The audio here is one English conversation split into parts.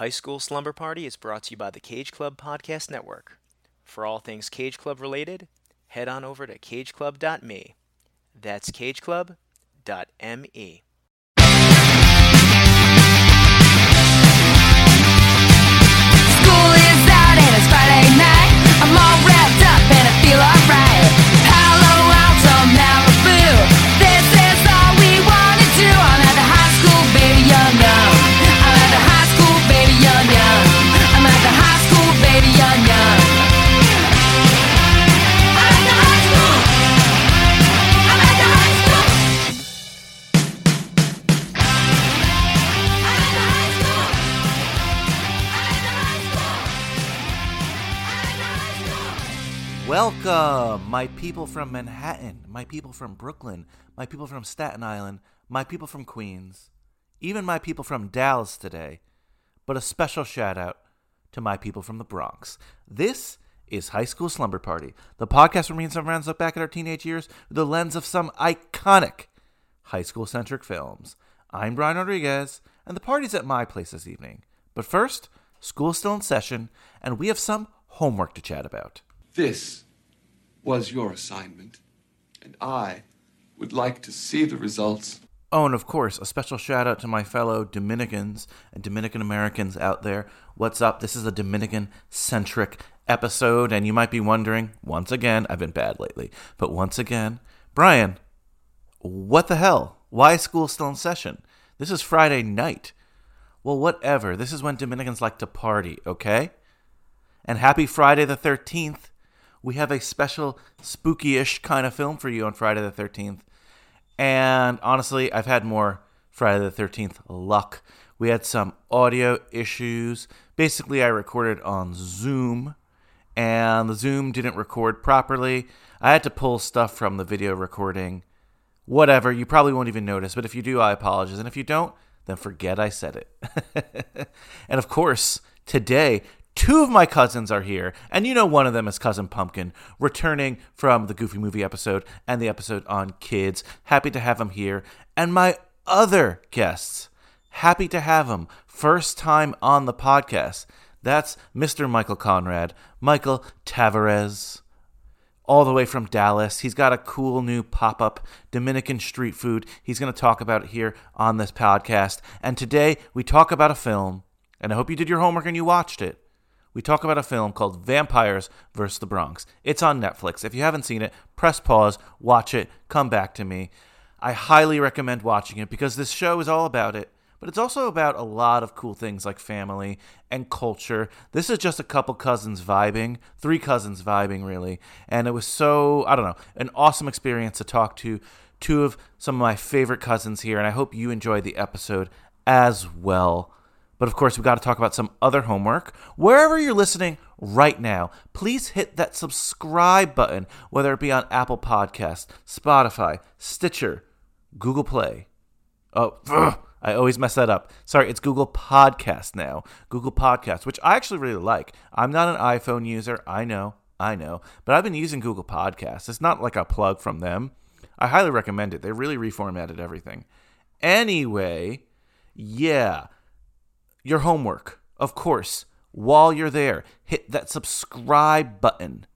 High School Slumber Party is brought to you by the Cage Club Podcast Network. For all things Cage Club related, head on over to cageclub.me. That's cageclub.me. School is out and it's Friday night. I'm all wrapped up and I feel alright. Palo Alto, Malibu. This is all we wanna do. I'm at the high school, baby, young, Welcome, my people from Manhattan, my people from Brooklyn, my people from Staten Island, my people from Queens, even my people from Dallas today, but a special shout out to my people from the Bronx. This is High School Slumber Party, the podcast where me and some friends look back at our teenage years through the lens of some iconic high school centric films. I'm Brian Rodriguez, and the party's at my place this evening. But first, school's still in session, and we have some homework to chat about. This was your assignment, and I would like to see the results. Oh, and of course, a special shout out to my fellow Dominicans and Dominican Americans out there. What's up? This is a Dominican centric episode, and you might be wondering, once again, I've been bad lately, but once again, Brian, what the hell? Why is school still in session? This is Friday night. Well, whatever. This is when Dominicans like to party, okay? And happy Friday the 13th. We have a special spooky ish kind of film for you on Friday the 13th. And honestly, I've had more Friday the 13th luck. We had some audio issues. Basically, I recorded on Zoom, and the Zoom didn't record properly. I had to pull stuff from the video recording. Whatever, you probably won't even notice, but if you do, I apologize. And if you don't, then forget I said it. and of course, today, two of my cousins are here, and you know one of them is Cousin Pumpkin, returning from the Goofy Movie episode and the episode on kids. Happy to have him here. And my other guests, happy to have him. First time on the podcast. That's Mr. Michael Conrad, Michael Tavares all the way from Dallas. He's got a cool new pop up Dominican street food. He's going to talk about it here on this podcast. And today we talk about a film, and I hope you did your homework and you watched it. We talk about a film called Vampires vs. the Bronx. It's on Netflix. If you haven't seen it, press pause, watch it, come back to me. I highly recommend watching it because this show is all about it but it's also about a lot of cool things like family and culture. This is just a couple cousins vibing, three cousins vibing, really. And it was so, I don't know, an awesome experience to talk to two of some of my favorite cousins here. And I hope you enjoyed the episode as well. But of course, we've got to talk about some other homework. Wherever you're listening right now, please hit that subscribe button, whether it be on Apple Podcasts, Spotify, Stitcher, Google Play. Oh, ugh, I always mess that up. Sorry, it's Google Podcast now. Google Podcast, which I actually really like. I'm not an iPhone user. I know, I know. But I've been using Google Podcasts. It's not like a plug from them. I highly recommend it. They really reformatted everything. Anyway, yeah. Your homework, of course, while you're there, hit that subscribe button.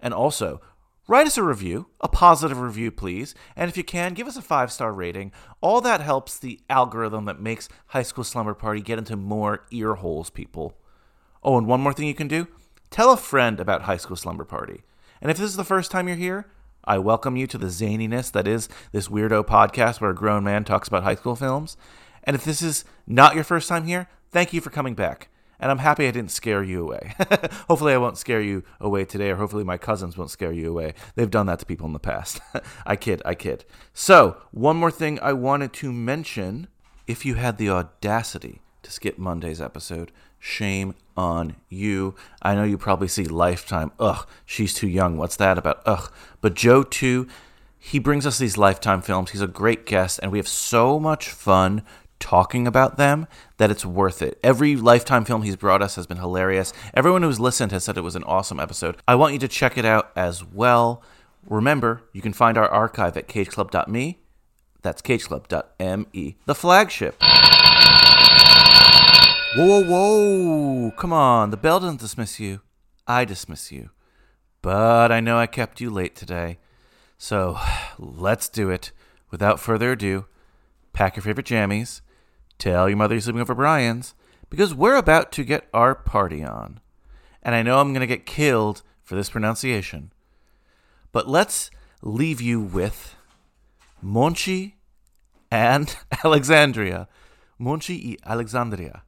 And also, write us a review, a positive review, please. And if you can, give us a five star rating. All that helps the algorithm that makes High School Slumber Party get into more ear holes, people. Oh, and one more thing you can do tell a friend about High School Slumber Party. And if this is the first time you're here, I welcome you to the zaniness that is this weirdo podcast where a grown man talks about high school films. And if this is not your first time here, thank you for coming back. And I'm happy I didn't scare you away. hopefully, I won't scare you away today, or hopefully, my cousins won't scare you away. They've done that to people in the past. I kid, I kid. So, one more thing I wanted to mention if you had the audacity to skip Monday's episode, shame on you. I know you probably see Lifetime. Ugh, she's too young. What's that about? Ugh. But Joe, too, he brings us these Lifetime films. He's a great guest, and we have so much fun talking about them that it's worth it. Every Lifetime film he's brought us has been hilarious. Everyone who's listened has said it was an awesome episode. I want you to check it out as well. Remember, you can find our archive at cageclub.me. That's cageclub.me, the flagship. Whoa, whoa, whoa! Come on, the bell doesn't dismiss you. I dismiss you. But I know I kept you late today. So let's do it. Without further ado, pack your favorite jammies, tell your mother you're sleeping over Brian's, because we're about to get our party on. And I know I'm going to get killed for this pronunciation. But let's leave you with Monchy and Alexandria. Monchy y Alexandria.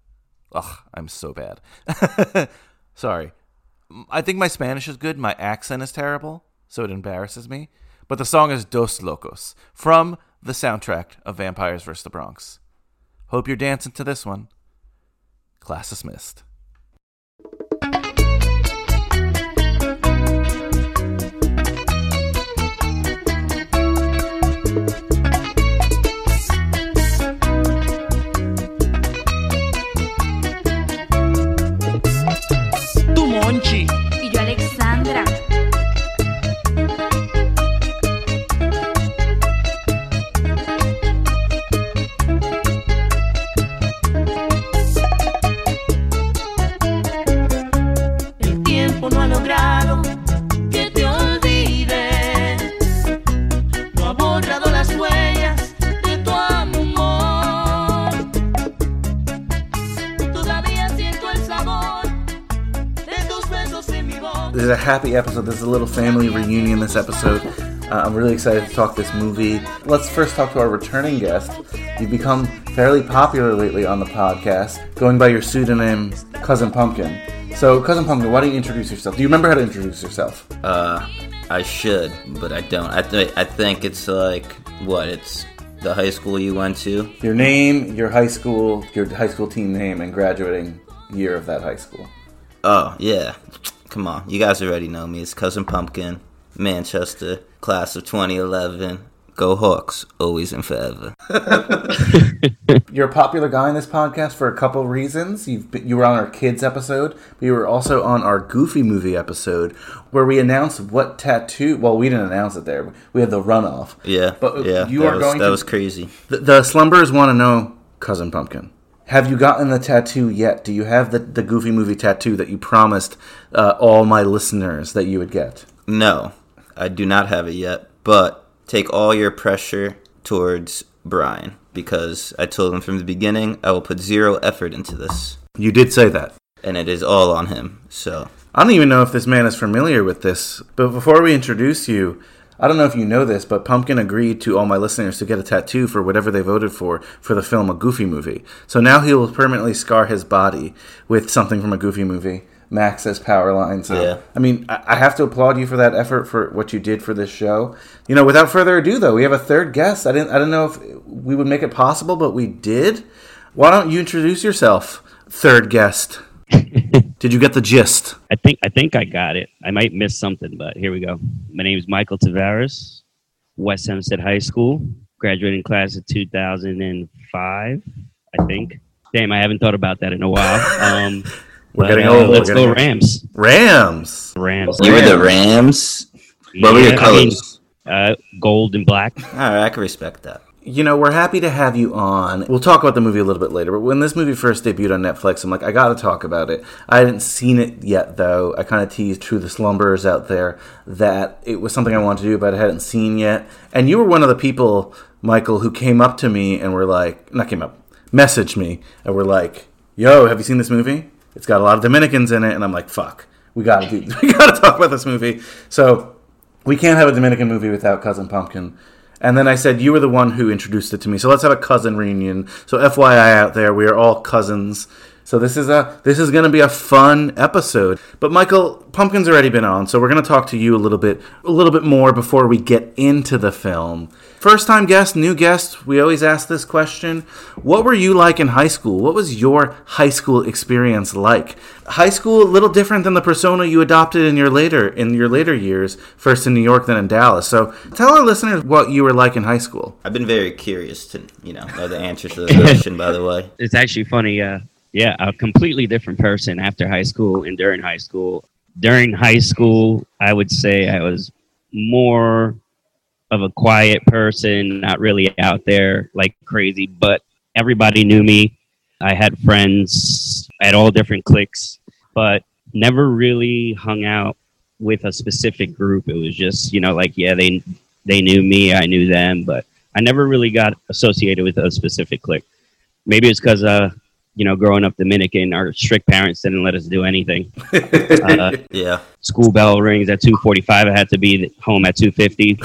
Ugh, I'm so bad. Sorry. I think my Spanish is good. My accent is terrible, so it embarrasses me. But the song is Dos Locos from the soundtrack of Vampires vs. the Bronx. Hope you're dancing to this one. Class dismissed. Is a happy episode. This is a little family reunion this episode. Uh, I'm really excited to talk this movie. Let's first talk to our returning guest. You've become fairly popular lately on the podcast, going by your pseudonym Cousin Pumpkin. So, Cousin Pumpkin, why don't you introduce yourself? Do you remember how to introduce yourself? Uh, I should, but I don't. I th- I think it's like what? It's the high school you went to. Your name, your high school, your high school team name, and graduating year of that high school. Oh yeah, come on, you guys already know me. It's cousin Pumpkin, Manchester, class of 2011. Go Hawks, always and forever. You're a popular guy in this podcast for a couple reasons. You've been, you were on our kids episode, but you were also on our Goofy movie episode, where we announced what tattoo. Well, we didn't announce it there. We had the runoff. Yeah, but yeah, you that are was, going that to. was crazy. the, the slumberers want to know, cousin Pumpkin. Have you gotten the tattoo yet? Do you have the, the Goofy movie tattoo that you promised uh, all my listeners that you would get? No, I do not have it yet, but take all your pressure towards Brian because I told him from the beginning I will put zero effort into this, You did say that. and it is all on him. So I don't even know if this man is familiar with this. But before we introduce you, I don't know if you know this, but Pumpkin agreed to all my listeners to get a tattoo for whatever they voted for for the film A Goofy Movie. So now he will permanently scar his body with something from a Goofy movie. Max says power line. So Yeah. I mean, I I have to applaud you for that effort for what you did for this show. You know, without further ado, though, we have a third guest. I didn't. I didn't know if we would make it possible, but we did. Why don't you introduce yourself, third guest? did you get the gist? I think I think I got it. I might miss something, but here we go. My name is Michael Tavares, West Hempstead High School, graduating class of 2005, I think. Damn, I haven't thought about that in a while. Um, We're but, getting uh, old, we're Let's getting go old. Rams. Rams. Rams. you were the Rams. What were Yeah, your I mean, colors? uh, gold and black. All right, I can respect that. You know, we're happy to have you on. We'll talk about the movie a little bit later, but when this movie first debuted on Netflix, I'm like, I gotta talk about it. I hadn't seen it yet, though. I kind of teased to the slumberers out there that it was something I wanted to do, but I hadn't seen yet. And you were one of the people, Michael, who came up to me and were like, not came up, messaged me and were like, "Yo, have you seen this movie? It's got a lot of Dominicans in it." And I'm like, "Fuck, we gotta do, we gotta talk about this movie." So we can't have a Dominican movie without Cousin Pumpkin. And then I said, You were the one who introduced it to me. So let's have a cousin reunion. So FYI out there, we are all cousins. So this is a this is gonna be a fun episode. But Michael, Pumpkin's already been on, so we're gonna talk to you a little bit a little bit more before we get into the film. First time guest, new guest, we always ask this question. What were you like in high school? What was your high school experience like? High school a little different than the persona you adopted in your later in your later years, first in New York then in Dallas. So tell our listeners what you were like in high school. I've been very curious to, you know, know the answer to the question. by the way, It's actually funny. Uh, yeah, a completely different person after high school and during high school. During high school, I would say I was more of a quiet person, not really out there like crazy, but everybody knew me. I had friends at all different cliques, but never really hung out with a specific group. It was just, you know, like yeah, they they knew me, I knew them, but I never really got associated with a specific clique. Maybe it's because uh, you know, growing up Dominican, our strict parents didn't let us do anything. uh, Yeah. school bell rings at 2.45 i had to be home at 2.50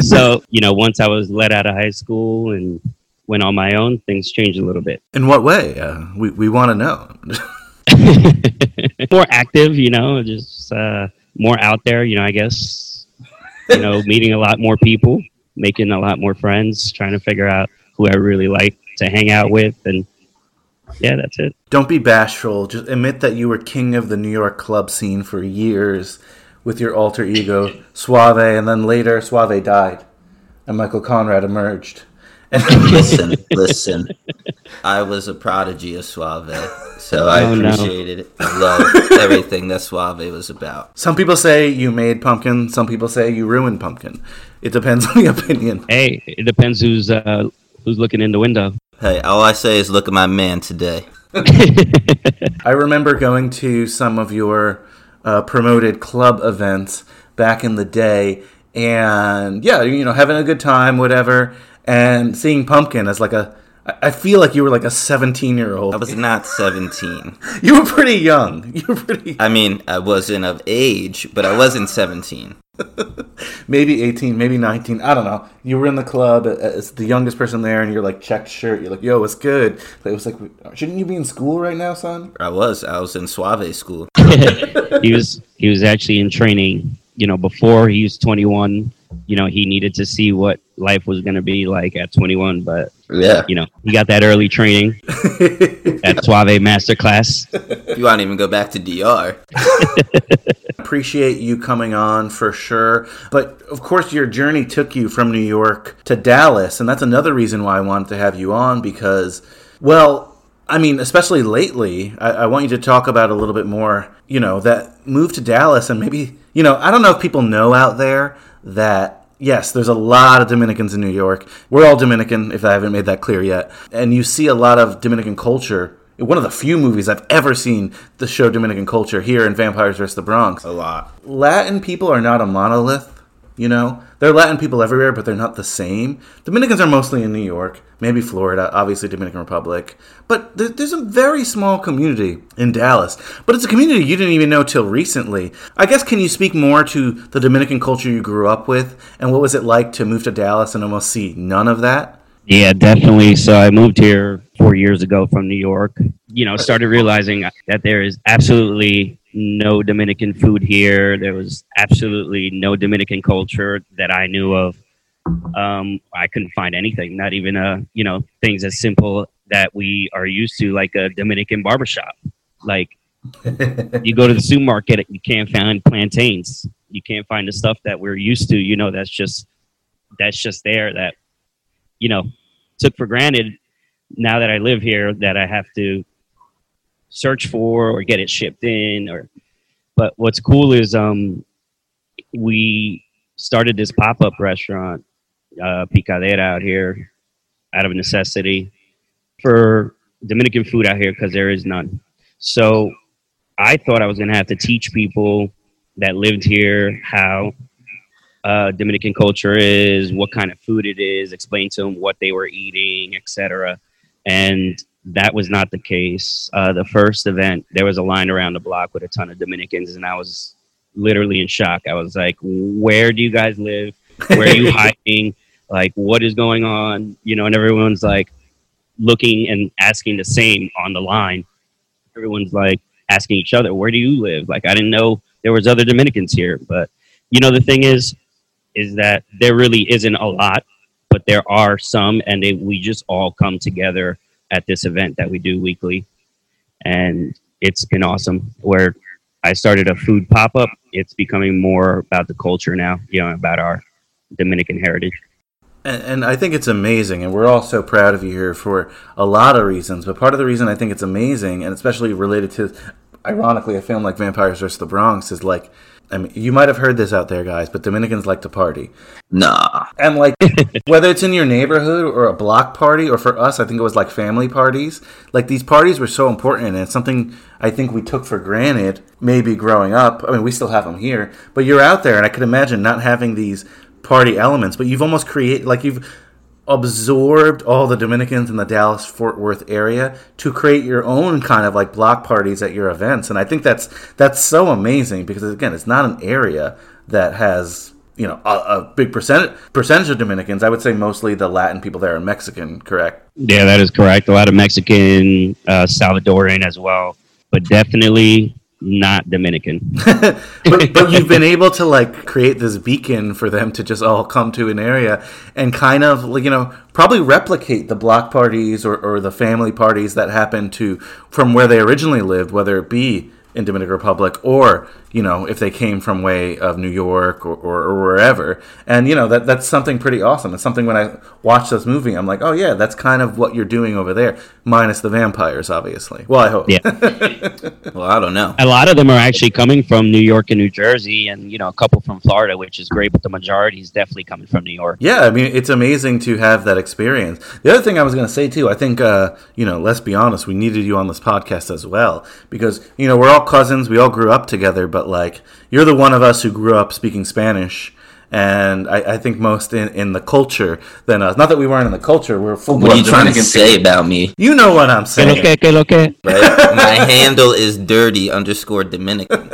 so you know once i was let out of high school and went on my own things changed a little bit In what way? Uh, we we want to know. more active you know just uh, more out there you know i guess you know meeting a lot more people making a lot more friends trying to figure out who i really like to hang out with and yeah that's it Don't be bashful. Just admit that you were king of the New York club scene for years with your alter ego, Suave, and then later Suave died and Michael Conrad emerged. And Listen, listen. I was a prodigy of Suave, so I Oh, no. appreciated it. I love everything that Suave was about. some people say you made pumpkin, some people say you ruined pumpkin. It depends on the opinion. hey it depends who's uh, who's looking in the window Hey, all I say is look at my man today. I remember going to some of your uh, promoted club events back in the day, and yeah, you know, having a good time, whatever, and seeing Pumpkin as like a. I I feel like you were like a 17 year old. I was not 17. You were pretty young. You were pretty. I mean, I wasn't of age, but I wasn't 17. Maybe 18, maybe 19. I don't know. You were in the club uh, uh, as the youngest person there, and you're like checked shirt. You're like, yo, what's good? It was like, shouldn't you be in school right now, son? I was. I was in Suave school. he was he was actually in training you know before he was 21 you know he needed to see what life was going to be like at 21 but Yeah. you know he got that early training at suave masterclass You want to even go back to DR. appreciate you coming on for sure. But of course, your journey took you from New York to Dallas, and that's another reason why I wanted to have you on because, well, I mean, especially lately, I, I want you to talk about a little bit more, you know, that move to Dallas and maybe, you know, I don't know if people know out there that. Yes, there's a lot of Dominicans in New York. We're all Dominican, if I haven't made that clear yet. And you see a lot of Dominican culture. One of the few movies I've ever seen to show Dominican culture here in Vampires vs. the Bronx. A lot. Latin people are not a monolith, you know? There are Latin people everywhere, but they're not the same. Dominicans are mostly in New York, maybe Florida, obviously Dominican Republic. But there, there's a very small community in Dallas. But it's a community you didn't even know till recently. I guess, can you speak more to the Dominican culture you grew up with? And what was it like to move to Dallas and almost see none of that? yeah definitely so i moved here four years ago from new york you know started realizing that there is absolutely no dominican food here there was absolutely no dominican culture that i knew of um, I couldn't find anything, not even a you know, things as simple that we are used to, like a Dominican barbershop. Like you go to the supermarket, you can't find plantains. You can't find the stuff that we're used to. You know, that's just that's just there that you know took for granted. Now that I live here, that I have to search for or get it shipped in. Or, but what's cool is um, we started this pop up restaurant uh, picadera out here out of necessity for Dominican food out here because there is none. So I thought I was going to have to teach people that lived here how uh, Dominican culture is, what kind of food it is, explain to them what they were eating, etc. And that was not the case. Uh, the first event, there was a line around the block with a ton of Dominicans, and I was literally in shock. I was like, "Where do you guys live? Where are you hiding? Like, what is going on?" You know, and everyone's like looking and asking the same on the line. Everyone's like asking each other, "Where do you live?" Like, I didn't know there was other Dominicans here, but you know, the thing is, is that there really isn't a lot, but there are some, and they, we just all come together at this event that we do weekly, and it's been awesome. Where I started a food pop up, it's becoming more about the culture now, you know, about our Dominican heritage. And, and I think it's amazing, and we're all so proud of you here for a lot of reasons. But part of the reason I think it's amazing, and especially related to, ironically, a film like Vampires vs. the Bronx, is like I mean, you might have heard this out there, guys, but Dominicans like to party. Nah. And like, whether it's in your neighborhood or a block party, or for us, I think it was like family parties. Like these parties were so important, and it's something I think we took for granted. Maybe growing up, I mean, we still have them here, but you're out there, and I could imagine not having these party elements. But you've almost created, like you've absorbed all the Dominicans in the Dallas Fort Worth area to create your own kind of like block parties at your events. And I think that's that's so amazing because again, it's not an area that has you know a, a big percent percentage of Dominicans. I would say mostly the Latin people there are Mexican, correct? Yeah, that is correct. A lot of Mexican, uh, Salvadoran as well, but definitely not Dominican. but, but you've been able to like create this beacon for them to just all come to an area and kind of like you know probably replicate the block parties or, or the family parties that happen to from where they originally lived whether it be in Dominican Republic or you know if they came from way of New York or, or, or wherever and you know that that's something pretty awesome it's something when I watch this movie I'm like oh yeah that's kind of what you're doing over there minus the vampires obviously well I hope Yeah. Well, I don't know. a lot of them are actually coming from New York and New Jersey, and you know, a couple from Florida, which is great. But the majority is definitely coming from New York. Yeah, I mean, it's amazing to have that experience. The other thing I was going to say too, I think, uh, you know, let's be honest, we needed you on this podcast as well because you know we're all cousins, we all grew up together, but like you're the one of us who grew up speaking Spanish. And I, I think most in, in the culture than us. Not that we weren't in the culture. We're full. What are you blood trying to say people. about me? You know what I'm Que lo saying. que, que lo que? Right? my handle is dirty underscore Dominican.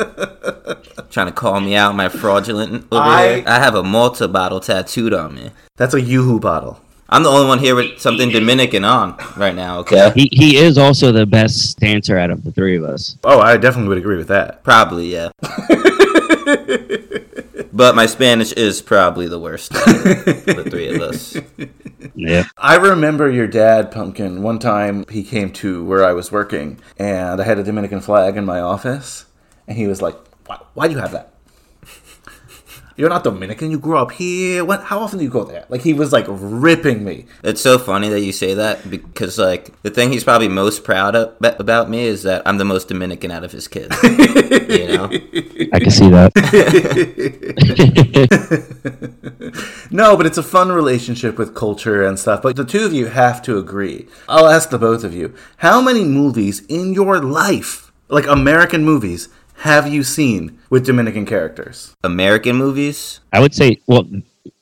trying to call me out, my fraudulent I- I have a Malta bottle tattooed on me. That's a Yoo-hoo bottle. I'm the only one here with something Dominican on right now. Okay. He he is also the best dancer out of the three of us. Oh, I definitely would agree with that. Probably, yeah. but my Spanish is probably the worst. of the three of us. Yeah. I remember your dad, Pumpkin. One time he came to where I was working, and I had a Dominican flag in my office, and he was like, "Why, why do you have that? You're not Dominican. You grew up here. When, how often do you go there?" Like he was like ripping me. It's so funny that you say that because, like, the thing he's probably most proud of, about me is that I'm the most Dominican out of his kids. you know? I can see that. No, but it's a fun relationship with culture and stuff. But the two of you have to agree. I'll ask the both of you: How many movies in your life, like American movies, have you seen with Dominican characters? American movies? I would say, well,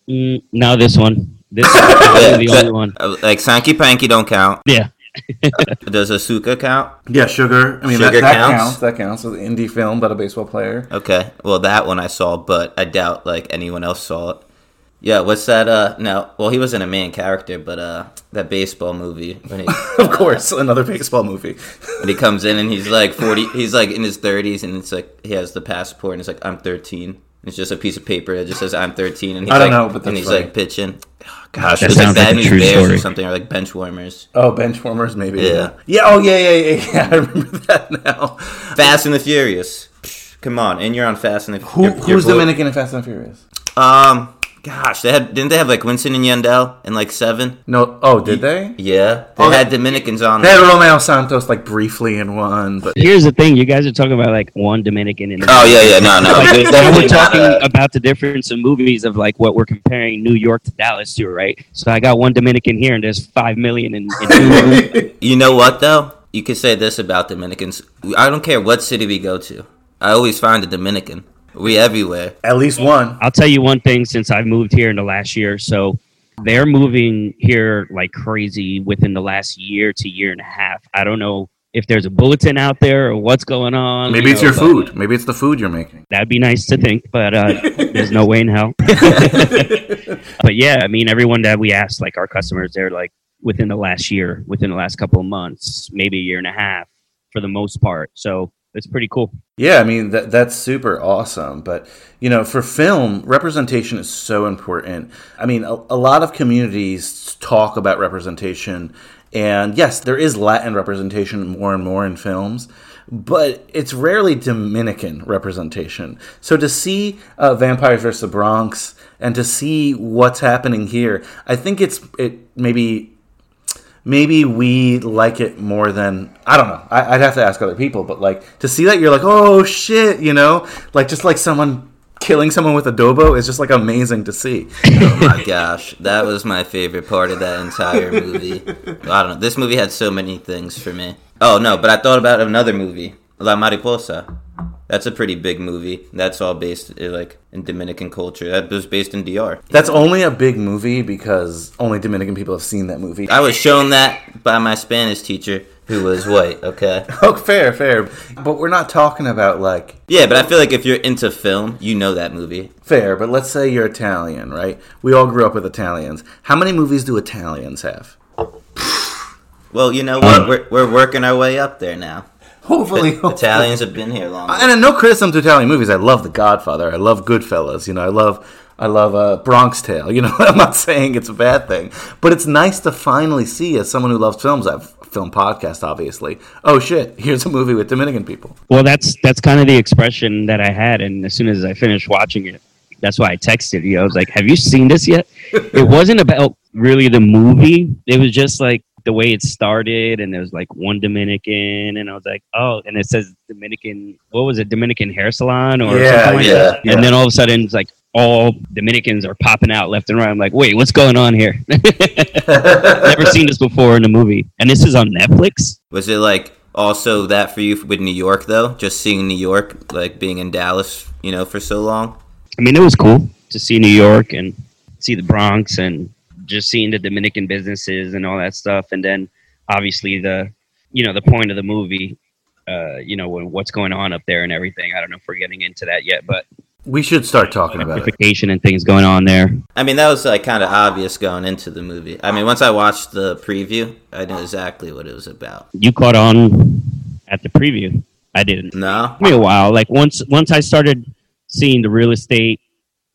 mm, no, this one. This is probably the Yeah, only one. uh, Like, Sanky Panky don't count. Yeah. Does Asuka count? Yeah, Sugar. I mean, Sugar that, that counts? counts. That counts. It's an indie film about a baseball player. Okay. Well, that one I saw, but I doubt, like, anyone else saw it. Yeah, what's that? Uh, no. Well, he wasn't a main character, but uh, that baseball movie when he Of course, another baseball movie. when he comes in and he's like forty, he's like in his thirties, and it's like he has the passport, and it's like I'm thirteen. It's just a piece of paper that just says I'm 13, and he's I don't like, know, but and he's funny. like pitching. Oh, gosh, That it was like like Bad a News Bears or something, or like bench warmers. Oh, Benchwarmers, maybe. Yeah. Yeah. Oh, yeah, yeah, yeah, yeah. I remember that now. Fast and the Furious. Come on, and you're on Fast and the Who, who's Dominican in Fast and the Furious? Um, gosh, they had didn't they have like Wisin and Yandel in like seven? No. Oh, did they? Yeah, they Oh, had Dominicans on. They had Romeo Santos like briefly in one, but Here's the thing: you guys are talking about like one Dominican in. Oh yeah, yeah, no, no. Like, There's now definitely we're talking a- uh, about the difference in movies of like what we're comparing New York to Dallas to, right? So I got one Dominican here, and there's five million in. in New York. You know what though? You could say this about Dominicans. I don't care what city we go to. I always find a Dominican. We everywhere. at least one. I'll tell you one thing: since I've moved here in the last year, so they're moving here like crazy within the last year to year and a half. I don't know if there's a bulletin out there or what's going on. Maybe you it's know, your food. Maybe it's the food you're making. That'd be nice to think, but uh, there's no way in hell. but yeah, I mean, everyone that we asked, like our customers, they're like within the last year, within the last couple of months, maybe a year and a half, for the most part. So it's pretty cool. Yeah, I mean that that's super awesome. But you know, for film, representation is so important. I mean, a, a lot of communities talk about representation, and yes, there is Latin representation more and more in films, but it's rarely Dominican representation. So to see uh, Vampires vs. the Bronx and to see what's happening here, I think it's it maybe maybe we like it more than I don't know. I, I'd have to ask other people, but like to see that you're like, oh shit, you know, like just like someone killing someone with adobo is just like amazing to see. Oh my gosh, that was my favorite part of that entire movie. I don't know. This movie had so many things for me. Oh no, but I thought about another movie, La Mariposa. That's a pretty big movie. That's all based uh, like in Dominican culture. That was based in DR. That's only a big movie because only Dominican people have seen that movie. I was shown that by my Spanish teacher, who was white. Okay. Oh, fair, fair. But we're not talking about like Yeah, but I feel like if you're into film, you know that movie. fair. But let's say you're Italian, right? We all grew up with Italians. How many movies do Italians have? Well, you know what? We're, we're working our way up there now. Hopefully, Italians have been here long. And no criticism to Italian movies. I love The Godfather. I love Goodfellas. You know, I love I love uh, Bronx Tale. You know, I'm not saying it's a bad thing, but it's nice to finally see as someone who loves films. I've film podcast, obviously. Oh shit! Here's a movie with Dominican people. Well, that's that's kind of the expression that I had, and as soon as I finished watching it, that's why I texted you. I was like, "Have you seen this yet?" it wasn't about really the movie. It was just like the way it started, and there was like one Dominican, and I was like, "Oh!" And it says Dominican. What was it? Dominican hair salon or Yeah, something like yeah, that. yeah. And then all of a sudden, it's like all Dominicans are popping out left and right. I'm like, "Wait, what's going on here?" Never seen this before in a movie, and this is on Netflix. Was it like also that for you with New York though? Just seeing New York, like being in Dallas, you know, for so long. I mean, it was cool to see New York and see the Bronx and just seeing the Dominican businesses and all that stuff. And then obviously the, you know, the point of the movie, uh, you know, what's going on up there and everything. I don't know if we're getting into that yet, but We should start talking about it. and things going on there. I mean, that was like kind of obvious going into the movie. I mean, once I watched the preview, I knew exactly what it was about. You caught on at the preview. I didn't. No, took me a while. Like once once I started seeing the real estate,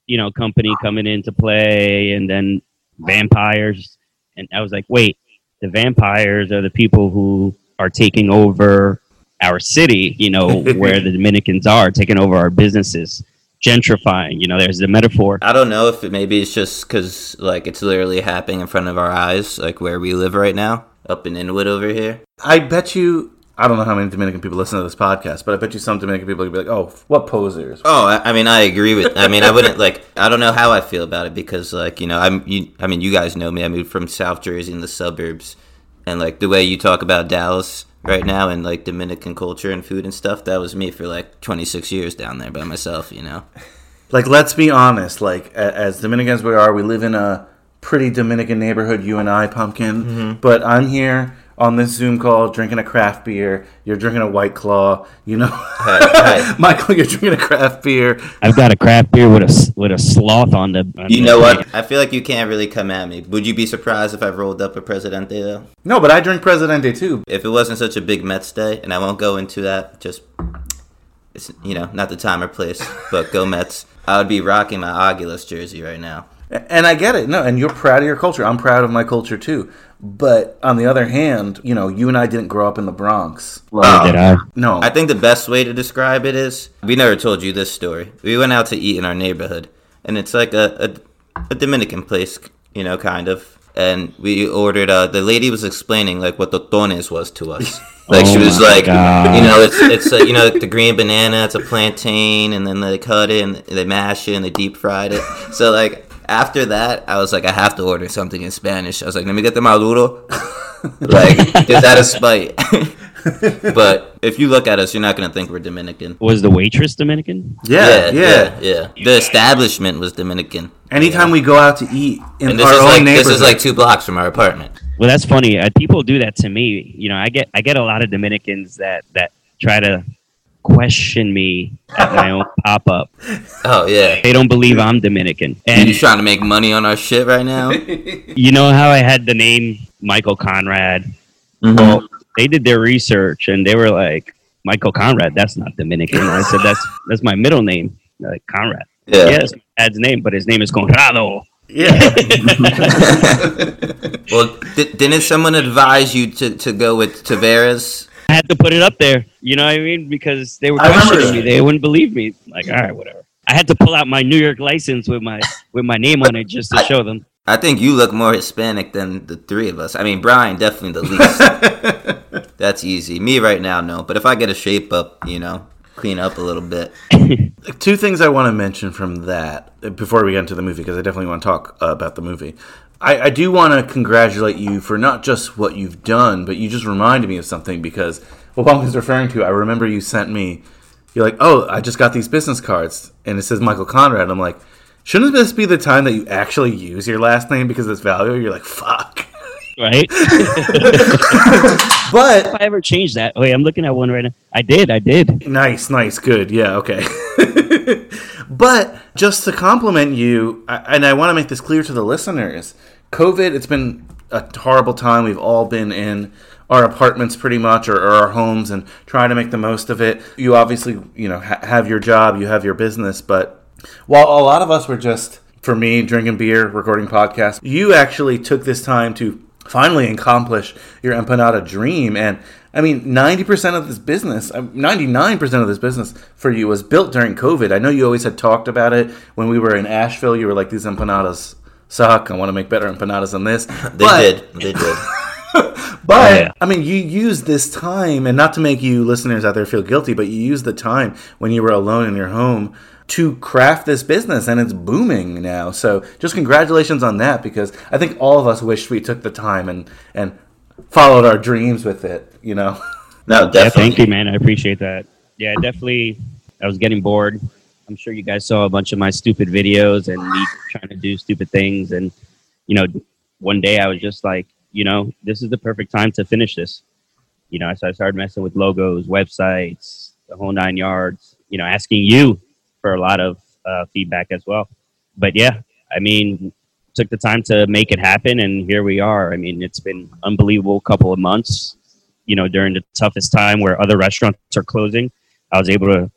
you know, company coming into play, and then vampires, and I was like, wait, the vampires are the people who are taking over our city. You know, where the Dominicans are taking over our businesses, gentrifying. You know, there's the metaphor. I don't know if it, maybe it's just because like it's literally happening in front of our eyes, like where we live right now, up in Inwood over here. I bet you. I don't know how many Dominican people listen to this podcast, but I bet you some Dominican people would be like, "Oh, what posers." Oh, I, I mean, I agree with. I mean, I wouldn't like. I don't know how I feel about it because, like, you know, I'm. You, I mean, you guys know me. I moved from South Jersey in the suburbs, and like the way you talk about Dallas right now and like Dominican culture and food and stuff, that was me for like 26 years down there by myself. You know. Like, let's be honest. Like, as Dominicans we are, we live in a pretty Dominican neighborhood. You and I, pumpkin. Mm-hmm. But I'm here on this Zoom call drinking a craft beer. You're drinking a White Claw. You know, right. Michael, you're drinking a craft beer. I've got a craft beer with a s- with a sloth on the. on You the know can. what? I feel like you can't really come at me. Would you be surprised if I rolled up a Presidente though? No, but I drink Presidente too. If it wasn't such a big Mets day, and I won't go into that, just it's you know not the time or place, but go Mets. I would be rocking my Aguilas jersey right now. And I get it. No, and you're proud of your culture. I'm proud of my culture too. But on the other hand, you know, you and I didn't grow up in the Bronx. Neither did I. No. I think the best way to describe it is we never told you this story. We went out to eat in our neighborhood, and it's like a a, a Dominican place, you know, kind of. And we ordered. Uh, the lady was explaining like what tostones was to us. Like she Oh was like, God. you know, it's it's uh, you know the green banana, it's a plantain, and then they cut it and they mash it and they deep fried it. So like after that, I was like, I have to order something in Spanish. I was like, let me get the maduro, like just out of spite. but if you look at us, you're not gonna think we're Dominican. Was the waitress Dominican? yeah, yeah, yeah, yeah. The establishment was Dominican, Anytime we go out to eat in and this our is own like neighborhood, this is like two blocks from our apartment. Well, that's funny. Uh, people do that to me. You know, I get I get a lot of Dominicans that that try to question me at my own pop up. Oh yeah, They don't believe I'm Dominican. And you trying to make money on our shit right now? you know how I had the name Michael Conrad? Mm-hmm. Well, they did their research and they were like, Michael Conrad, that's not Dominican. I said, that's that's my middle name, They're like Conrad. Yeah. Yes, my dad's name, but his name is Conrado. yeah. well, di- didn't someone advise you to, to go with Tavares? I had to put it up there. You know what I mean? Because they were questioning me. They wouldn't believe me. Like, all right, whatever. I had to pull out my New York license with my with my name on it just to show them. I think you look more Hispanic than the three of us. I mean, Brian definitely the least. That's easy. Me right now, no. But if I get a shape up, you know, clean up a little bit. Two things I want to mention from that before we get into the movie, because I definitely want to talk uh, about the movie. I, I do want to congratulate you for not just what you've done, but you just reminded me of something because what Bunk is referring to, I remember you sent me, you're like, oh, I just got these business cards, and it says Michael Conrad. I'm like, shouldn't this be the time that you actually use your last name because it's valuable? You're like, fuck. right? But if I ever changed that, wait, I'm looking at one right now. I did, I did. Nice, nice, good. Yeah, okay. but just to compliment you, I- and I want to make this clear to the listeners COVID, it's been a horrible time. We've all been in our apartments pretty much or, or our homes and trying to make the most of it. You obviously, you know, ha- have your job, you have your business, but while a lot of us were just, for me, drinking beer, recording podcasts, you actually took this time to finally accomplish your empanada dream. And I mean, 90% of this business, uh, 99% of this business for you was built during COVID. I know you always had talked about it when we were in Asheville. You were like, these empanadas suck. I want to make better empanadas than this. They But- did. They did. but Oh, yeah. I mean, you used this time, and not to make you listeners out there feel guilty, but you used the time when you were alone in your home to craft this business, and it's booming now. So, just congratulations on that, because I think all of us wish we took the time and and followed our dreams with it. You know, No, Yeah, definitely. thank you, man. I appreciate that. Yeah, definitely. I was getting bored. I'm sure you guys saw a bunch of my stupid videos and me trying to do stupid things. And, you know, one day I was just like, you know, this is the perfect time to finish this. You know, so I started messing with logos, websites, the whole nine yards, you know, asking you for a lot of uh, feedback as well. But yeah, I mean, took the time to make it happen. And here we are. I mean, it's been unbelievable couple of months you know, during the toughest time where other restaurants are closing, I was able to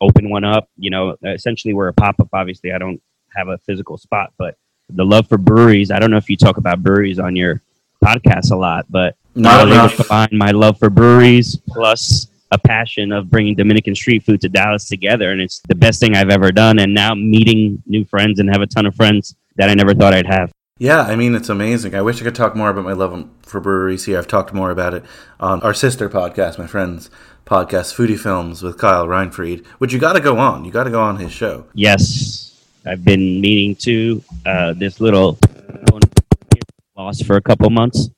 open one up. You know, essentially we're a pop up. Obviously, I don't have a physical spot, but the love for breweries. I don't know if you talk about breweries on your podcast a lot, but Not I enough. combine my love for breweries plus a passion of bringing Dominican street food to Dallas together, and it's the best thing I've ever done. And now meeting new friends and have a ton of friends that I never thought I'd have. yeah, I mean, it's amazing. I wish I could talk more about my love for breweries here. I've talked more about it on our sister podcast, my friend's podcast, Foodie Films with Kyle Reinfried, which you got to go on. You got to go on his show. Yes, I've been meaning to. Uh, this little lost for a couple months,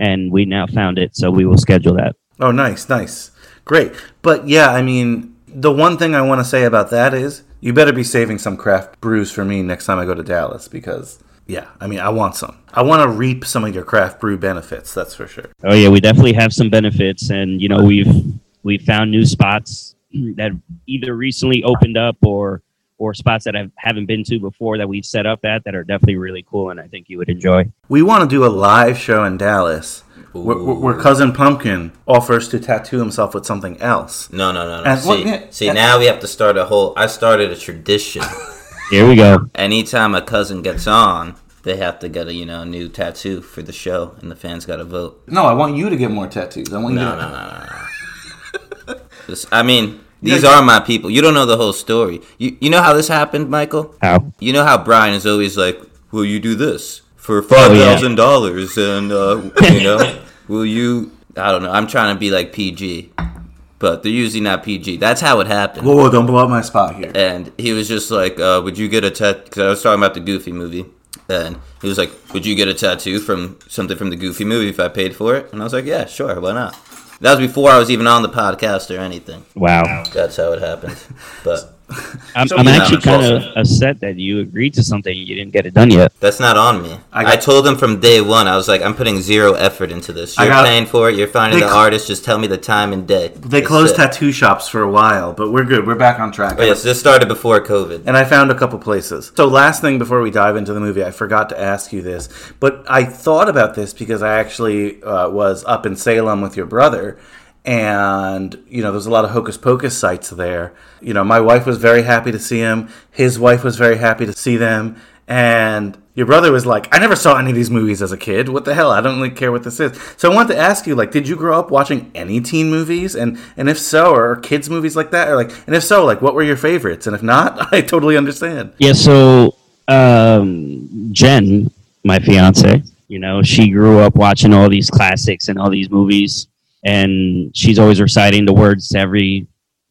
and we now found it, so we will schedule that. Oh, nice, nice. Great. But yeah, I mean, the one thing I want to say about that is you better be saving some craft brews for me next time I go to Dallas because, yeah, I mean, I want some. I want to reap some of your craft brew benefits, that's for sure. Oh yeah, we definitely have some benefits, and you know we've we found new spots that either recently opened up or or spots that I haven't been to before that we've set up at that are definitely really cool, and I think you would enjoy. We want to do a live show in Dallas where, where where Cousin Pumpkin offers to tattoo himself with something else. No, no, no, no. And- see, well, yeah, see, yeah. now we have to start a whole. I started a tradition. Here we go. Anytime a cousin gets on, they have to get a you know a new tattoo for the show, and the fans got to vote. No, I want you to get more tattoos. I want you No, to. no, no, no, no. This- I mean, these Yeah. are my people. You don't know the whole story. You you know how this happened, Michael? How? You know how Brian is always like, "Will you do this for five Oh, yeah. thousand dollars?" And uh, you know, will you? I don't know. I'm trying to be like PG, but they're usually not PG. That's how it happened. Whoa, whoa, don't blow up my spot here. And he was just like, uh, "Would you get a tattoo? Because I was talking about the Goofy movie, and he was like, "Would you get a tattoo from something from the Goofy movie if I paid for it?" And I was like, "Yeah, sure, why not?" That was before I was even on the podcast or anything. Wow. That's how it happened. But I'm, So I'm actually kind of upset that you agreed to something and you didn't get it done yet. that's not on me. I I, told them from day one. I was like, "I'm putting zero effort into this. You're got- paying for it. You're finding the cl- artist. Just tell me the time and day." They That's closed it. tattoo shops for a while, but we're good. We're back on track. But yes, this started before COVID. and I found a couple places. So, last thing before we dive into the movie, I forgot to ask you this, but I thought about this because I actually uh, was up in Salem with your brother, and you know, there's a lot of hocus pocus sites there. You know, my wife was very happy to see him. His wife was very happy to see them, and your brother was like, "I never saw any of these movies as a kid. What the hell? I don't really care what this is." So, I wanted to ask you, like, did you grow up watching any teen movies, and and if so, or kids movies like that, or like, and if so, like, what were your favorites? And if not, I totally understand. Yeah, so um, Jen, my fiance. You know, she grew up watching all these classics and all these movies, and she's always reciting the words to every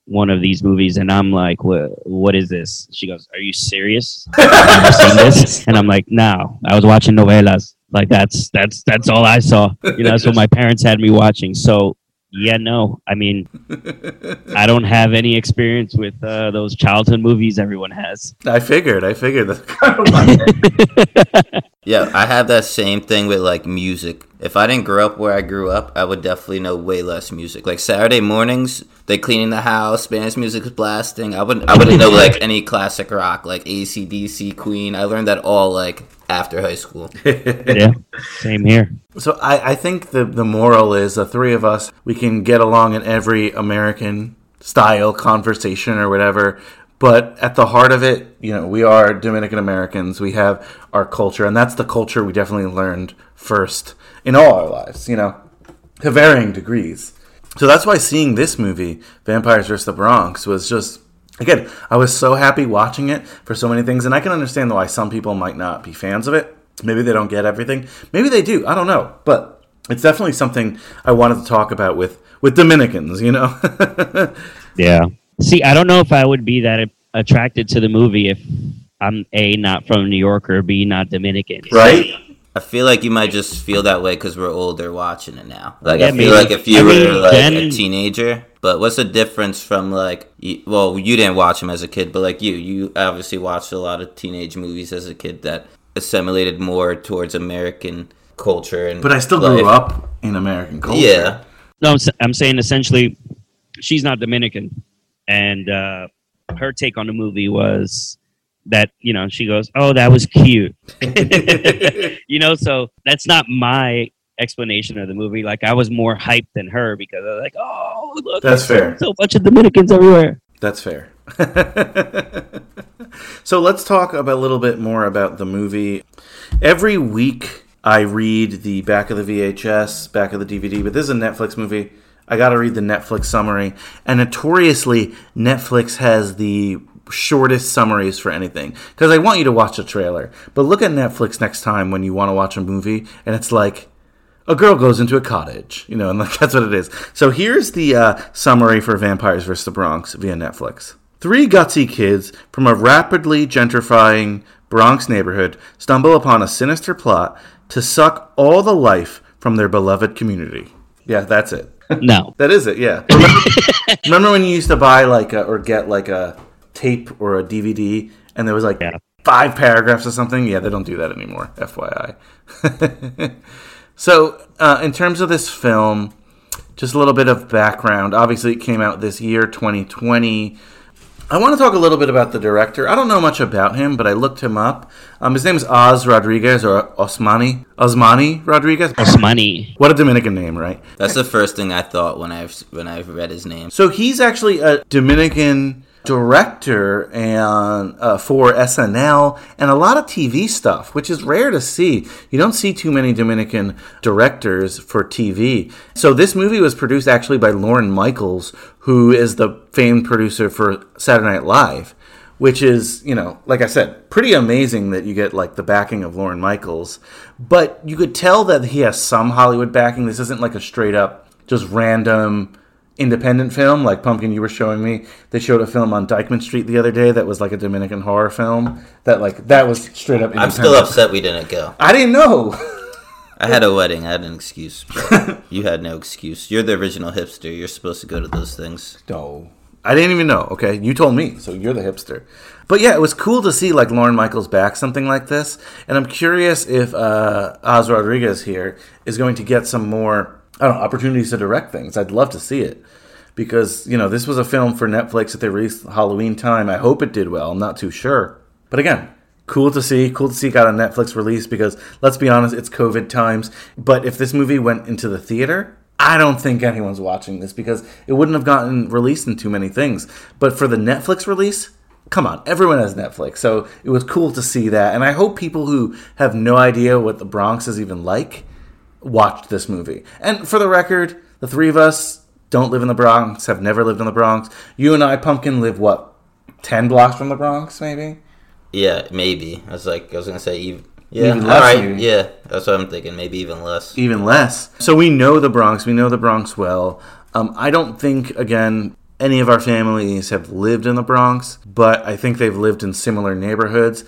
one of these movies. And I'm like, "What? What is this?" She goes, "Are you serious? Have you ever seen this?" And I'm like, "No, I was watching novelas. Like that's that's that's all I saw. You know, that's what my parents had me watching. So." Yeah, no. I mean, I don't have any experience with uh, those childhood movies everyone has. I figured. I figured that's kind of my Yeah, I have that same thing with like music. If I didn't grow up where I grew up, I would definitely know way less music. Like Saturday mornings, they cleaning the house, Spanish music is blasting. I wouldn't I wouldn't know like any classic rock, like ACDC, Queen. I learned that all like after high school. yeah, same here. So I, I think the the moral is the three of us we can get along in every American style conversation or whatever. But at the heart of it, you know, we are Dominican Americans. We have our culture, and that's the culture we definitely learned first in all our lives. You know, to varying degrees. So that's why seeing this movie, Vampires vs. the Bronx, was just again, I was so happy watching it for so many things, and I can understand why some people might not be fans of it. Maybe they don't get everything. Maybe they do. I don't know, but it's definitely something I wanted to talk about with with Dominicans. You know, Yeah. See, I don't know if I would be that attracted to the movie if I'm a not from New York or b not Dominican. right? I feel like you might just feel that way because we're older watching it now. Like Yeah, I feel maybe. like if you I were mean, like a teenager, but what's the difference from like? You, well, you didn't watch them as a kid, but like you, you obviously watched a lot of teenage movies as a kid that assimilated more towards American culture and. But I still grew up in American culture. Yeah, No, I'm, s- I'm saying essentially, she's not Dominican, and uh, her take on the movie was that you know she goes, "Oh, that was cute," you know. So that's not my explanation of the movie. Like I was more hyped than her because I was like, "Oh, look, That's fair. So, bunch of Dominicans everywhere." That's fair. so let's talk about, a little bit more about the movie. Every week I read the back of the VHS, back of the DVD, but this is a Netflix movie. I got to read the Netflix summary. And notoriously, Netflix has the shortest summaries for anything because I want you to watch a trailer. But look at Netflix next time when you want to watch a movie and it's like a girl goes into a cottage, you know, and like, that's what it is. So here's the uh, summary for Vampires vs. the Bronx via Netflix. Three gutsy kids from a rapidly gentrifying Bronx neighborhood stumble upon a sinister plot to suck all the life from their beloved community. Yeah, that's it. No, That is it. Yeah. Remember, remember when you used to buy like a, or get like a tape or a DVD, and there was like Yeah. five paragraphs or something? Yeah, they don't do that anymore. FYI. so, uh, in terms of this film, just a little bit of background. Obviously, it came out this year, 2020. I want to talk a little bit about the director. I don't know much about him, but I looked him up. Um, his name is Oz Rodriguez or Osmany Osmany Rodriguez. Osmany. What a Dominican name, right? that's the first thing I thought when I when I read his name. So he's actually a Dominican director and uh, for SNL and a lot of TV stuff, which is rare to see. You don't see too many Dominican directors for TV. So this movie was produced actually by Lorne Michaels, who is the famed producer for Saturday Night Live. Which is, you know, like I said, pretty amazing that you get like the backing of Lorne Michaels. But you could tell that he has some Hollywood backing. This isn't like a straight up, just random independent film like Pumpkin you were showing me. They showed a film on Dyckman Street the other day that was like a Dominican horror film that like that was straight up I'm still upset we didn't go. I didn't know. I had a wedding. I had an excuse. But you had no excuse. You're the original hipster. You're supposed to go to those things. No. I didn't even know. Okay, you told me, so you're the hipster. But yeah, it was cool to see like Lorne Michaels back something like this, and I'm curious if uh, Oz Rodriguez here is going to get some more I don't know opportunities to direct things. I'd love to see it because you know this was a film for Netflix that they released Halloween time. I hope it did well. I'm not too sure, but again. Cool to see. Cool to see got a Netflix release because let's be honest, it's COVID times. But if this movie went into the theater, I don't think anyone's watching this because it wouldn't have gotten released in too many things. But for the Netflix release, come on, everyone has Netflix. So it was cool to see that. And I hope people who have no idea what the Bronx is even like watched this movie. And for the record, the three of us don't live in the Bronx, have never lived in the Bronx. You and I, Pumpkin, live what? 10 blocks from the Bronx, maybe? Yeah, maybe. I was like, I was gonna say, you, Yeah, Even less, right. maybe. Yeah, that's what I'm thinking. Maybe even less. even less. So we know the Bronx. We know the Bronx well. Um, I don't think again any of our families have lived in the Bronx, but I think they've lived in similar neighborhoods.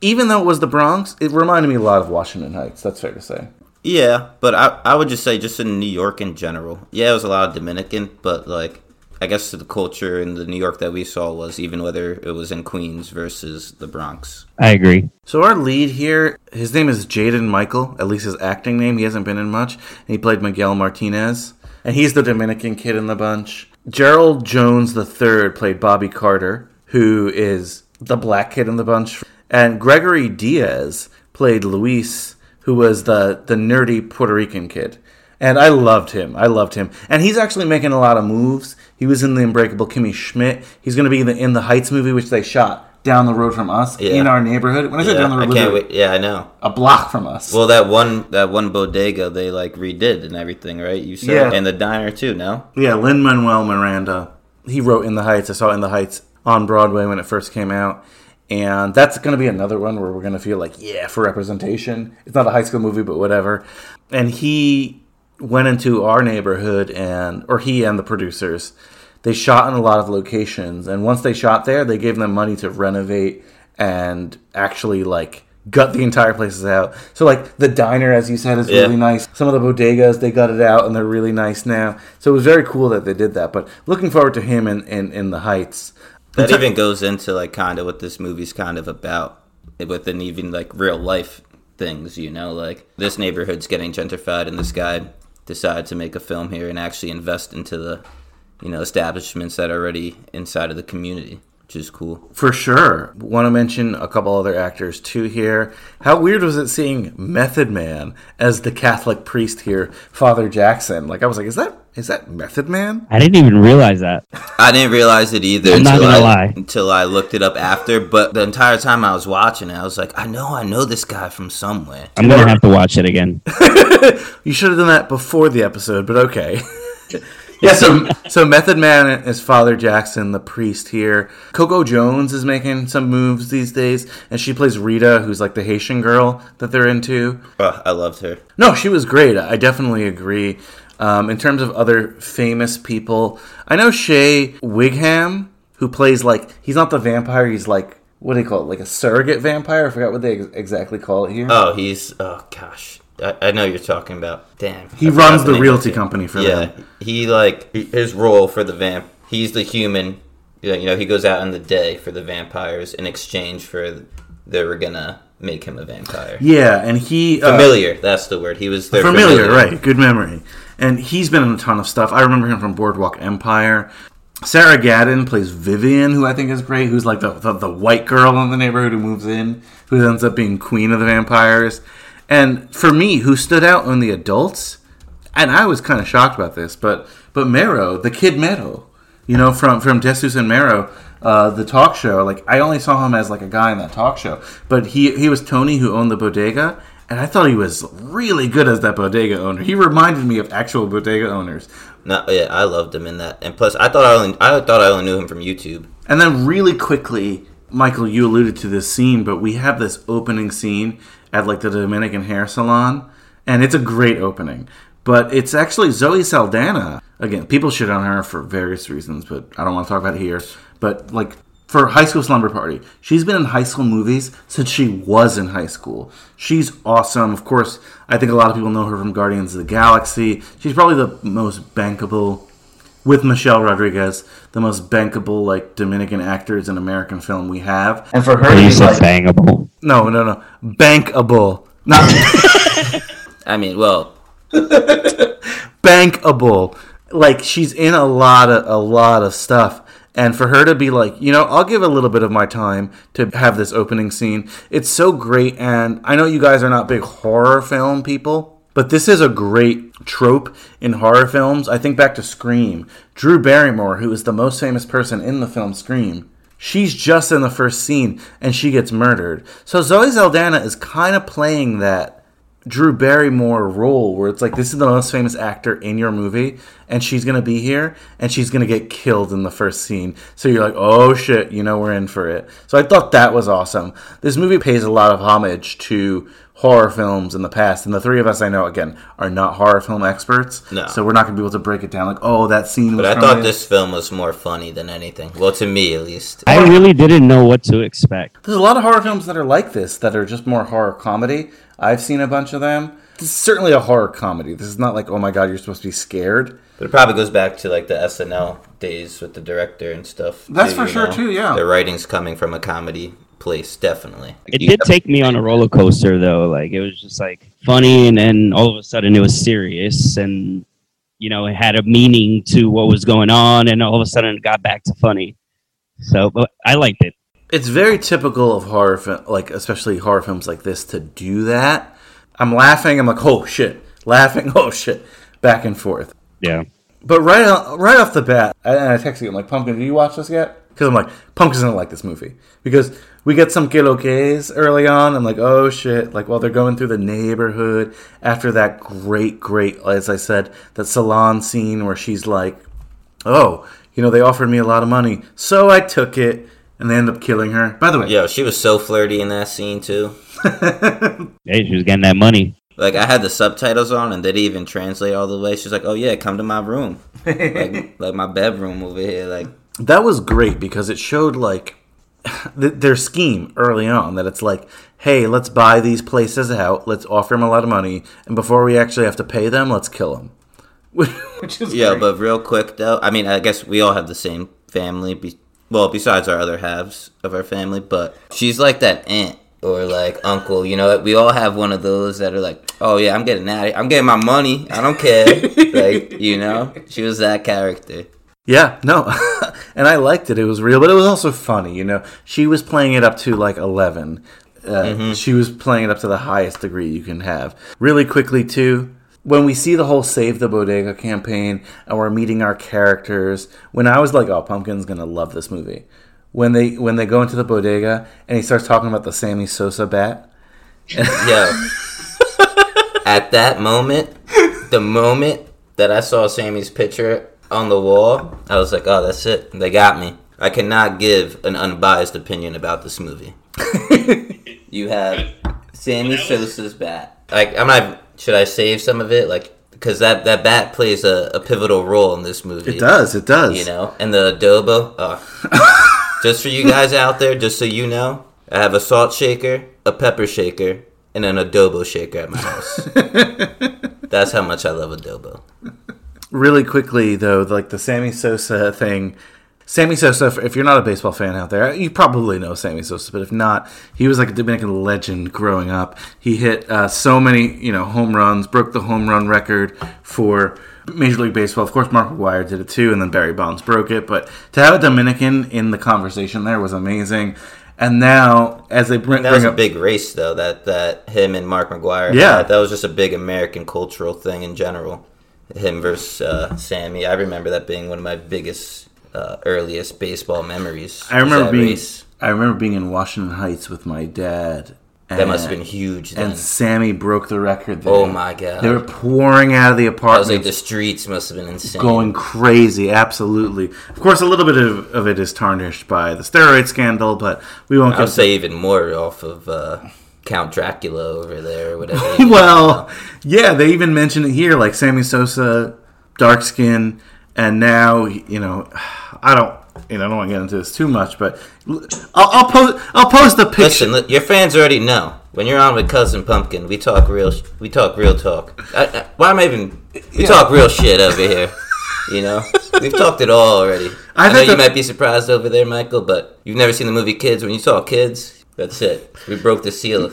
Even though it was the Bronx, it reminded me a lot of Washington Heights. That's fair to say. Yeah, but I I would just say just in New York in general. Yeah, it was a lot of Dominican, but like I guess the culture in the New York that we saw was even whether it was in Queens versus the Bronx. I agree. So our lead here, his name is Jaden Michael, at least his acting name. He hasn't been in much. And he played Miguel Martinez, and he's the Dominican kid in the bunch. Gerald Jones III played Bobby Carter, who is the black kid in the bunch, and Gregory Diaz played Luis, who was the the nerdy Puerto Rican kid. And I loved him. I loved him. And he's actually making a lot of moves. He was in the Unbreakable Kimmy Schmidt. He's going to be in the, in the Heights movie, which they shot down the road from us Yeah. in our neighborhood. When I say Yeah, down the I road, can't wait. Yeah, I know. a block from us. Well, that one that one bodega they like redid and everything, right? You said, Yeah. and the diner too. No, yeah, Lin Manuel Miranda. He wrote In the Heights. I saw In the Heights on Broadway when it first came out. And that's going to be another one where we're going to feel like, yeah, for representation. It's not a high school movie, but whatever. And he went into our neighborhood, and or he and the producers, they shot in a lot of locations. And once they shot there, they gave them money to renovate and actually like gut the entire places out. So like the diner, as you said, is Yeah. really nice. Some of the bodegas they it out and they're really nice now. So it was very cool that they did that. But looking forward to him in in, in the Heights. That even goes into like kind of what this movie's kind of about, within even like real life things. You know, like this neighborhood's getting gentrified, and this guy decided to make a film here and actually invest into the, you know, establishments that are already inside of the community, which is cool. For sure. Want to mention a couple other actors too here. How weird was it seeing Method Man as the Catholic priest here, Father Jackson? Like I was like, is that is that Method Man? I didn't even realize that. I didn't realize it either I'm not until gonna I, lie. until I looked it up after. But the entire time I was watching it, I was like, I know, I know this guy from somewhere. I'm gonna have to watch it again. You should have done that before the episode, but okay. yeah, so so Method Man is Father Jackson, the priest here. Coco Jones is making some moves these days, and she plays Rita, who's like the Haitian girl that they're into. Oh, I loved her. No, she was great. I definitely agree. Um, in terms of other famous people, I know Shea Whigham, who plays like he's not the vampire. He's like what do they call it? Like a surrogate vampire. I forgot what they ex- exactly call it here. Oh, he's oh gosh, I, I know you're talking about. Damn, he I runs the name realty company for that. Yeah, them. he like his role for the vamp. He's the human. yeah, You know, he goes out in the day for the vampires in exchange for they were gonna make him a vampire. Yeah, and he uh, Familiar, that's the word. He was their familiar, right? Good memory. And he's been in a ton of stuff. I remember him from Boardwalk Empire. Sarah Gadon plays Vivian, who I think is great. Who's like the, the the white girl in the neighborhood who moves in, who ends up being queen of the vampires. And for me, who stood out on the adults, and I was kind of shocked about this, but but Mero, the kid Mero, you know, from from Desus and Mero, uh, the talk show. Like I only saw him as like a guy in that talk show, but he he was Tony who owned the bodega, and I thought he was really good as that bodega owner. He reminded me of actual bodega owners. No, yeah, I loved him in that. And plus, I thought I only I thought I only knew him from YouTube. And then really quickly, Michael, you alluded to this scene, but we have this opening scene at like the Dominican hair salon, and it's a great opening. But it's actually Zoe Saldana. Again, people shit on her for various reasons, but I don't want to talk about it here. But like for High School Slumber Party, she's been in high school movies since she was in high school. She's awesome. Of course, I think a lot of people know her from Guardians of the Galaxy. She's probably the most bankable with Michelle Rodriguez, the most bankable like Dominican actors in American film we have. And for her, Or you be said like, bangable. no, no, no, bankable, not I mean, well, bankable. Like she's in a lot of a lot of stuff. And for her to be like, you know, I'll give a little bit of my time to have this opening scene. It's so great. And I know you guys are not big horror film people, but this is a great trope in horror films. I think back to Scream. Drew Barrymore, who is the most famous person in the film Scream, she's just in the first scene and she gets murdered. So Zoe Saldana is kind of playing that Drew Barrymore role where it's like this is the most famous actor in your movie and she's gonna be here, and she's gonna get killed in the first scene. So you're like, oh shit, you know we're in for it. So I thought that was awesome. This movie pays a lot of homage to horror films in the past, and the three of us I know again are not horror film experts. No. So we're not gonna be able to break it down like, oh, that scene was. But I from thought this. this film was more funny than anything. Well, to me at least. I really didn't know what to expect. There's a lot of horror films that are like this that are just more horror comedy. I've seen a bunch of them. This is certainly a horror comedy. This is not like, oh my god, you're supposed to be scared. But it probably goes back to like the SNL days with the director and stuff. That's too, for you sure, too, yeah. The writing's coming from a comedy place, definitely. It did take me on a roller coaster though. Like it was just like funny, and then all of a sudden it was serious, and you know it had a meaning to what was going on, and all of a sudden it got back to funny. So, but I liked it. It's very typical of horror, film, like especially horror films like this, to do that. I'm laughing. I'm like, oh shit, laughing. Oh shit, back and forth. Yeah. But right on, right off the bat, and I texted you, I'm like, Pumpkin, did you watch this yet? Because I'm like, Pumpkin's gonna like this movie because we get some que lo que's early on. I'm like, oh shit! Like while they're going through the neighborhood after that great, great, as I said, that salon scene where she's like, oh, you know, they offered me a lot of money, so I took it, and they end up killing her. By the way, Yo, she was so flirty in that scene too. Hey, she was getting that money. Like I had the subtitles on and they didn't even translate all the way. She's like, "Oh yeah, come to my room, like like my bedroom over here." Like that was great because it showed like th- their scheme early on that it's like hey let's buy these places out let's offer them a lot of money and before we actually have to pay them let's kill them which is yeah, great. but real quick though, I mean, I guess we all have the same family. Be- well, besides our other halves of our family, but she's like that aunt or like uncle. You know, we all have one of those that are like, "Oh yeah, I'm getting out. I'm getting my money. I don't care." like you know, she was that character. yeah no and i liked it it was real but it was also funny you know she was playing it up to like 11 uh, she was playing it up to the highest degree you can have really quickly too when we see the whole save the bodega campaign and we're meeting our characters when i was like oh pumpkin's gonna love this movie when they when they go into the bodega and he starts talking about the sammy sosa bat Yo, at that moment, the moment that I saw Sammy's picture on the wall, I was like, "Oh, that's it. They got me." I cannot give an unbiased opinion about this movie. you have Sammy Sosa's bat. Like, I'm not. Should I save some of it? Like, because that that bat plays a, a pivotal role in this movie. it does it does You know, and the adobo. Oh. just for you guys out there, just so you know, I have a salt shaker, a pepper shaker, and an adobo shaker at my house. That's how much I love adobo. really quickly though like the sammy sosa thing sammy sosa if you're not a baseball fan out there you probably know sammy sosa but if not he was like a dominican legend growing up he hit uh, so many you know home runs broke the home run record for major league baseball of course mark mcgwire did it too and then barry bonds broke it but to have a dominican in the conversation there was amazing and now as they bring, That bring was a up big race, though. That that him and Mark McGwire. Yeah. had. that was just a big American cultural thing in general. Him versus uh, Sammy. I remember that being one of my biggest, uh, earliest baseball memories. I remember being race. I remember being in Washington Heights with my dad. That must have and- been huge. Then. And Sammy broke the record. There. Oh my God. They were pouring out of the I was apartment, like, the streets must have been insane. going crazy. Absolutely. Of course, a little bit of, of it is tarnished by the steroid scandal, but we won't I would get. say even more off of uh, Count Dracula over there or whatever. well, yeah, they even mention it here, like Sammy Sosa, dark skin, and now you know, I don't. You know, I don't want to get into this too much, but I'll, I'll post. I'll post the picture. Listen, li- your fans already know. When you're on with cousin Pumpkin, we talk real. We talk real talk. I, I, why am I even? We talk real shit over here. You know, we've talked it all already. I, I've know had you might be surprised over there, Michael, but you've never seen the movie Kids. When you saw Kids, that's it. We broke the seal.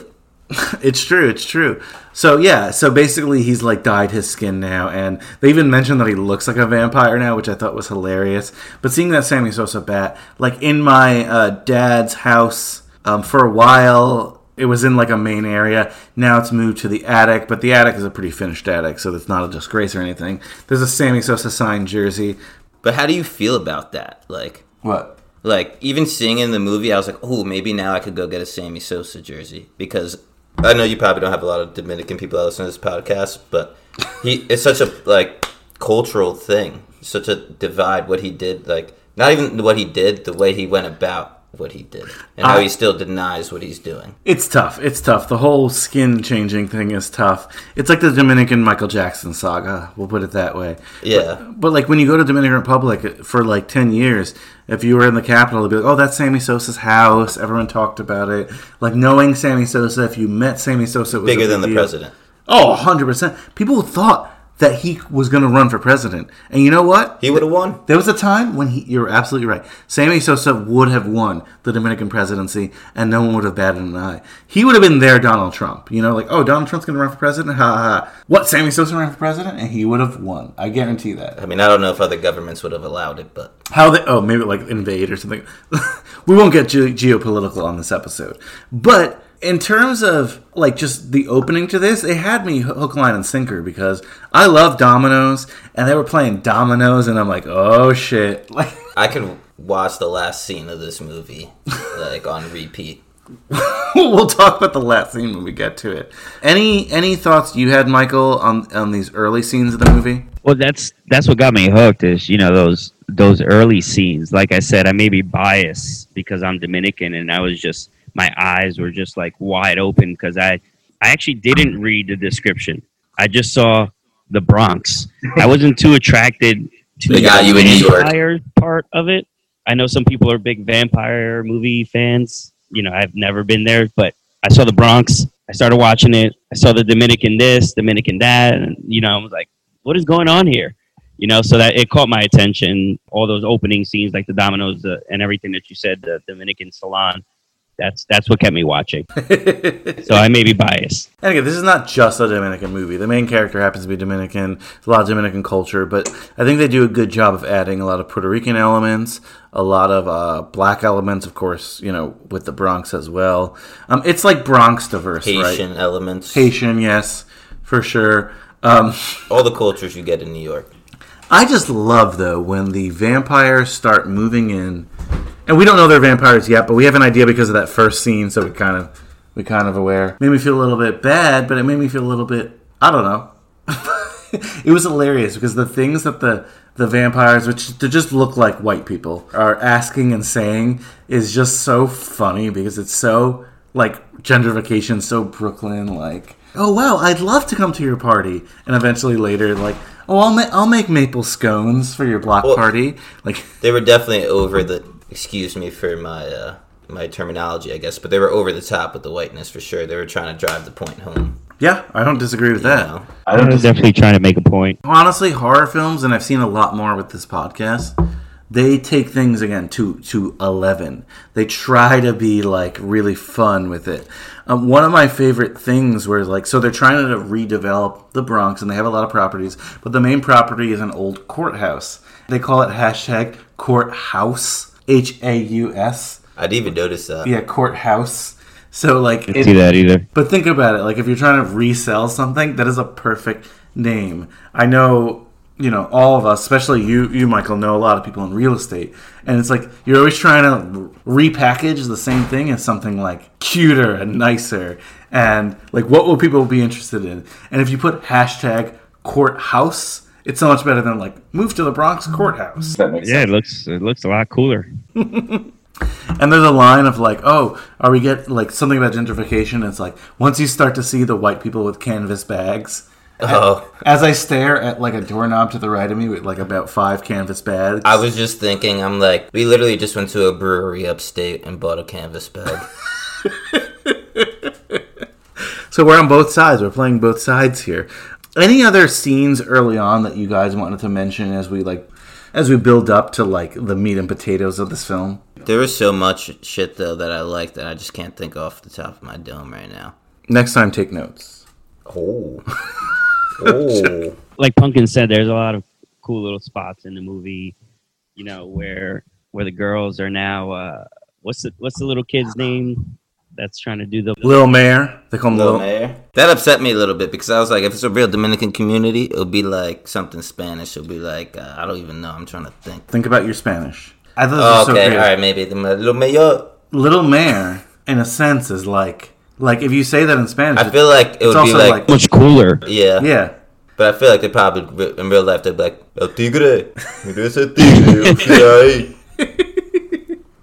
It's true. It's true. So yeah. So basically, he's like dyed his skin now, and they even mentioned that he looks like a vampire now, which I thought was hilarious. But seeing that Sammy Sosa bat, like in my uh, dad's house, um, for a while, it was in like a main area. Now it's moved to the attic, but the attic is a pretty finished attic, so it's not a disgrace or anything. There's a Sammy Sosa signed jersey. But how do you feel about that? Like, What? like even seeing in the movie, I was like, oh, maybe now I could go get a Sammy Sosa jersey because I know you probably don't have a lot of Dominican people that listen to this podcast, but he it's such a like cultural thing, such a divide. What he did, like not even what he did, the way he went about what he did, and how he still denies what he's doing. It's tough. It's tough. The whole skin changing thing is tough. It's like the Dominican Michael Jackson saga. We'll put it that way. Yeah. But, but like when you go to Dominican Republic for like ten years, if you were in the capital, it'd be like, oh, that's Sammy Sosa's house. Everyone talked about it. Like knowing Sammy Sosa, if you met Sammy Sosa, it was Bigger big than the deal. president. Oh, 100 percent. People thought that he was going to run for president, and you know what? He would have won. There was a time when he, you're absolutely right. Sammy Sosa would have won the Dominican presidency, and no one would have batted an eye. He would have been their Donald Trump. You know, like, oh, Donald Trump's going to run for president? Ha ha ha. What, Sammy Sosa ran for president? And he would have won. I guarantee that. I mean, I don't know if other governments would have allowed it, but How they, oh, maybe like invade or something. we won't get ge- geopolitical on this episode. But in terms of like just the opening to this, it had me hook, line, and sinker because I love dominoes and they were playing dominoes, and I'm like, oh shit. Like, I could watch the last scene of this movie like on repeat. we'll talk about the last scene when we get to it. Any any thoughts you had, Michael, on on these early scenes of the movie? Well, that's that's what got me hooked. Is you know those those early scenes. Like I said, I may be biased because I'm Dominican, and I was just my eyes were just like wide open because I I actually didn't read the description. I just saw the Bronx. I wasn't too attracted to They got the you in New York. vampire part of it. I know some people are big vampire movie fans. You know, I've never been there, but I saw the Bronx. I started watching it. I saw the Dominican this, Dominican that, and you know, I was like, "What is going on here?" You know, so that it caught my attention. All those opening scenes, like the dominoes uh, and everything that you said, the Dominican salon. That's that's what kept me watching. so I may be biased. And again, this is not just a Dominican movie. The main character happens to be Dominican. There's a lot of Dominican culture, but I think they do a good job of adding a lot of Puerto Rican elements, a lot of uh, black elements, of course, you know, with the Bronx as well. Um, it's like Bronx diverse, Haitian right? elements, Haitian, yes, for sure. Um, all the cultures you get in New York. I just love though when the vampires start moving in, and we don't know they're vampires yet, but we have an idea because of that first scene, so we kind of we kind of aware. Made me feel a little bit bad, but it made me feel a little bit I don't know. it was hilarious because the things that the the vampires, which to just look like white people, are asking and saying is just so funny because it's so like gentrification, so Brooklyn, like oh wow, I'd love to come to your party, and eventually later like oh I'll ma- I'll make maple scones for your block Well- party, like They were definitely over the. Excuse me for my uh, my terminology, I guess, but they were over the top with the whiteness for sure. They were trying to drive the point home. yeah, I don't disagree with You that. know? I was definitely trying to make a point. honestly horror films and i've seen a lot more with this podcast they take things again to to 11 they try to be like really fun with it um, one of my favorite things where like so they're trying to redevelop the bronx and they have a lot of properties but the main property is an old courthouse they call it hashtag courthouse h-a-u-s I'd even notice that. yeah courthouse so like Didn't see that either. but think about it. Like if you're trying to resell something, that is a perfect name. I know, you know, all of us, especially you, you Michael, know a lot of people in real estate, and it's like you're always trying to repackage the same thing as something like cuter and nicer, and like what will people be interested in? And if you put hashtag courthouse, it's so much better than like move to the Bronx courthouse. That makes Yeah, sense. it looks it looks a lot cooler. And there's a line of like, oh, are we get like something about gentrification? It's like once you start to see the white people with canvas bags. Oh, As I stare at like a doorknob to the right of me with like about five canvas bags. I was just thinking. I'm like, we literally just went to a brewery upstate and bought a canvas bag. so we're on both sides. We're playing both sides here. Any other scenes early on that you guys wanted to mention as we like as we build up to like the meat and potatoes of this film? there was so much shit though that I liked that I just can't think off the top of my dome right now. Next time, take notes. Oh, oh. like Pumpkin said, there's a lot of cool little spots in the movie, you know, where where the girls are now. Uh, what's the what's the little kid's name that's trying to do the? Lil Mayor. They call him Little Lil. Mayor. That upset me a little bit because I was like, if it's a real Dominican community, it'll be like something Spanish. It'll be like uh, I don't even know. I'm trying to think. Think about your Spanish. I thought Oh, okay, so all right, maybe the Little Mayor. Little Mayor, in a sense, is like like if you say that in Spanish. I feel like it It's would be also like, like- Much cooler. yeah, yeah, But I feel like they probably in real life they'd be like El Tigre, eres el Tigre, o sea, ahí."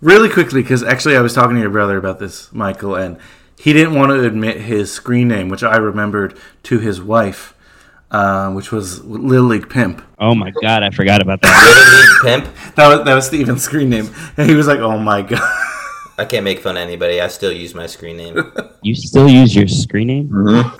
Really quickly, because actually I was talking to your brother about this, Michael, and he didn't want to admit his screen name, which I remembered to his wife, uh, which was Little League Pimp. Oh my god, I forgot about that. Little League Pimp. That was that was Steven's screen name, and he was like, "Oh my god." I can't make fun of anybody. I still use my screen name. You still use your screen name?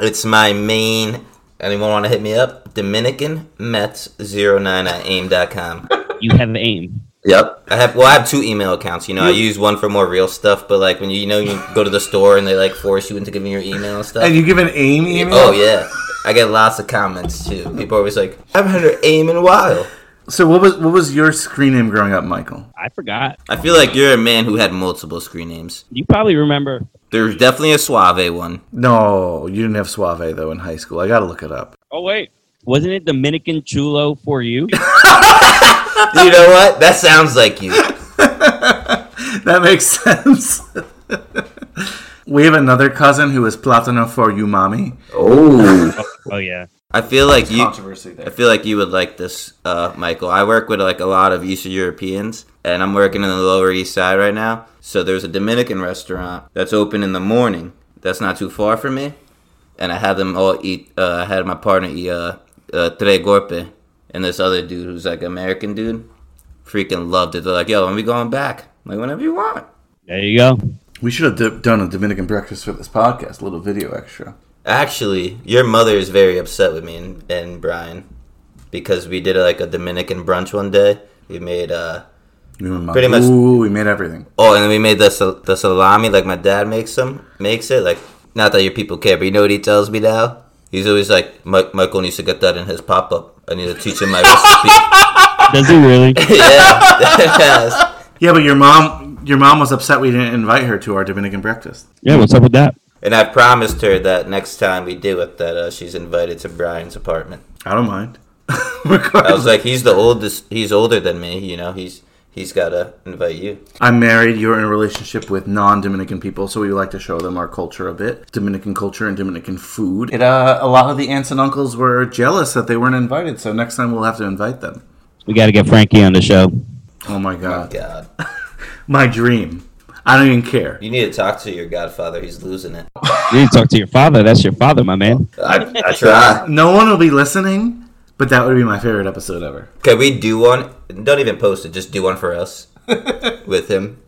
It's my main. Anyone want to hit me up? Dominican Mets 09 at aim.com. You have aim. Yep. I have well, I have two email accounts. You know, I use one for more real stuff, but like when you, you know you go to the store and they like force you into giving your email and stuff. And you give an AIM email? oh yeah, I get lots of comments too. People are always like, "I haven't heard of aim in a while." So what was what was your screen name growing up, Michael? I forgot. I feel like you're a man who had multiple screen names. You probably remember. There's definitely a Suave one. No, you didn't have Suave though in high school. I got to look it up. Oh wait, wasn't it Dominican Chulo for you? You know what? That sounds like you. That makes sense. we have another cousin who is Platano for you, mommy. Oh. oh yeah. I feel like you. Controversy I feel like you would like this, uh, Michael. I work with like a lot of Eastern Europeans, and I'm working in the Lower East Side right now. So there's a Dominican restaurant that's open in the morning. That's not too far from me, and I had them all eat. Uh, I had my partner eat uh, uh, tres golpe, and this other dude who's like American dude, freaking loved it. They're like, "Yo, when we going back?" I'm like, "Whenever you want." There you go. We should have d- done a Dominican breakfast for this podcast, a little video extra. Actually, your mother is very upset with me and, and Brian because we did like a Dominican brunch one day. We made uh We Pretty much- Ooh, we made everything. oh, and then we made the sal- the salami like my dad makes them makes it like not that your people care, but you know what he tells me now. He's always like, Michael needs to get that in his pop up. I need to teach him my recipe. Does he really? yeah, yes. Yeah, but your mom, your mom was upset we didn't invite her to our Dominican breakfast. Yeah. What's up with that? And I promised her that next time we do it, that uh, she's invited to Brian's apartment. I don't mind. I was like, he's the oldest. He's older than me. You know, he's he's got to invite you. I'm married. You're in a relationship with non-Dominican people, so we like to show them our culture a bit, Dominican culture and Dominican food. It, uh, a lot of the aunts and uncles were jealous that they weren't invited, so next time we'll have to invite them. We got to get Frankie on the show. Oh my god, My God, my dream. I don't even care. you need to talk to your godfather. He's losing it. You need to talk to your father. That's your father, my man. I, I try. No one will be listening, but that would be my favorite episode ever. Can we do one? Don't even post it. Just do one for us with him.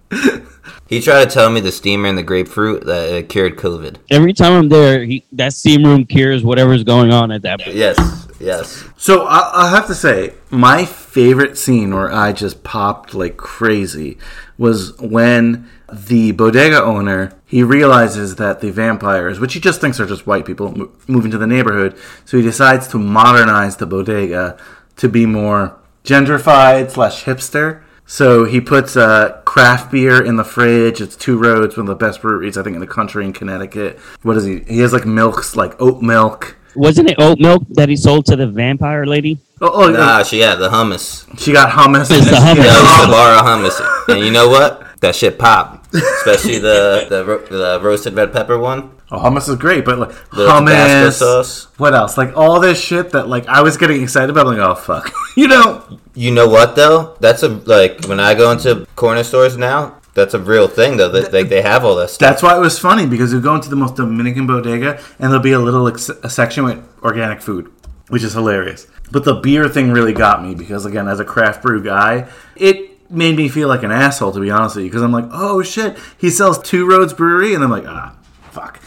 He tried to tell me the steamer and the grapefruit that it cured COVID. Every time I'm there, he, that steam room cures whatever's going on at that point. Yes, yes. So I, I have to say, my favorite scene where I just popped like crazy was when the bodega owner he realizes that the vampires, which he just thinks are just white people, mo- move into the neighborhood. So he decides to modernize the bodega to be more gentrified slash hipster. So he puts uh, craft beer in the fridge. It's Two Roads, one of the best breweries I think in the country in Connecticut. What is he? He has like milks, like oat milk. Wasn't it oat milk that he sold to the vampire lady? Oh, oh Nah, she had the hummus. She got hummus. It's the hummus. Yeah, Yeah. it's the bar of hummus. And you know what? That shit pop. Especially the the, the roasted red pepper one. Oh, hummus is great, but like The hummus. sauce. What else? Like all this shit that like I was getting excited about. I'm like, oh fuck, you know? You know what though? That's a like when I go into corner stores now. That's a real thing though. That they, they have all this. stuff. That's why it was funny because you go into the most Dominican bodega and there'll be a little ex- a section with organic food, which is hilarious. But the beer thing really got me because again, as a craft brew guy, it made me feel like an asshole to be honest with you because I'm like, oh shit, he sells Two Roads Brewery, and I'm like, ah, fuck.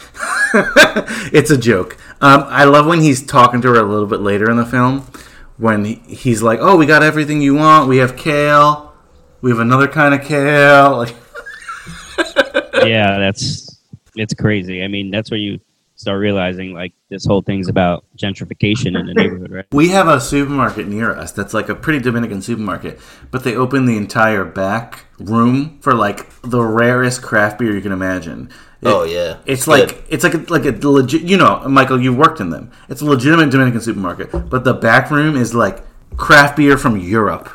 it's a joke. Um, I love when he's talking to her a little bit later in the film when he, he's like, oh, we got everything you want. We have kale. We have another kind of kale. Yeah, that's it's crazy. I mean, that's where you start realizing like this whole thing's about gentrification in the neighborhood, right? We have a supermarket near us that's like a pretty Dominican supermarket, but they open the entire back room for like the rarest craft beer you can imagine. It- Oh, yeah. it's It's like it's like a, like a legit. You know, Michael, you worked in them. It's a legitimate Dominican supermarket, but the back room is like craft beer from Europe.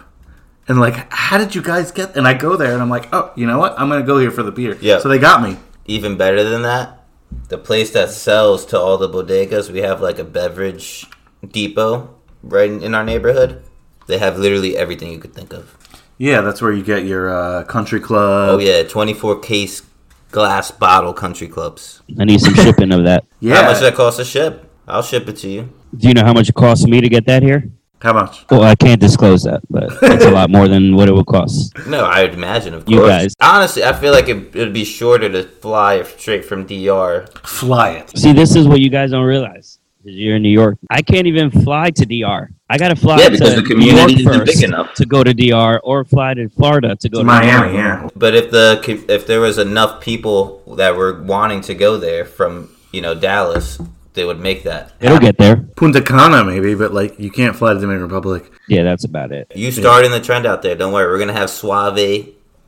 And like, how did you guys get? And I go there and I'm like, oh, you know what? I'm gonna go here for the beer. Yeah. So they got me. Even better than that, the place that sells to all the bodegas, we have like a beverage depot right in, in our neighborhood. They have literally everything you could think of. Yeah, that's where you get your uh, country club. Oh yeah, 24 case glass bottle country clubs. I need some shipping of that. yeah. How much does that cost to ship? I'll ship it to you. Do you know how much it costs me to get that here? How much? Well, I can't disclose that, but it's a lot more than what it would cost. No, I would imagine, of course. You course. guys. Honestly, I feel like it would be shorter to fly straight from DR. Fly it. See, this is what you guys don't realize. 'cause You're in New York. I can't even fly to DR. I gotta fly to Florida. Yeah, to because the community isn't big enough. to go to DR, or fly to Florida to go to Miami, DR. yeah. But if the if there was enough people that were wanting to go there from you know Dallas, they would make that. It'll get there. Punta Cana, maybe, but like you can't fly to the Dominican Republic. Yeah, that's about it. You starting the trend out there. Don't worry, we're gonna have Suave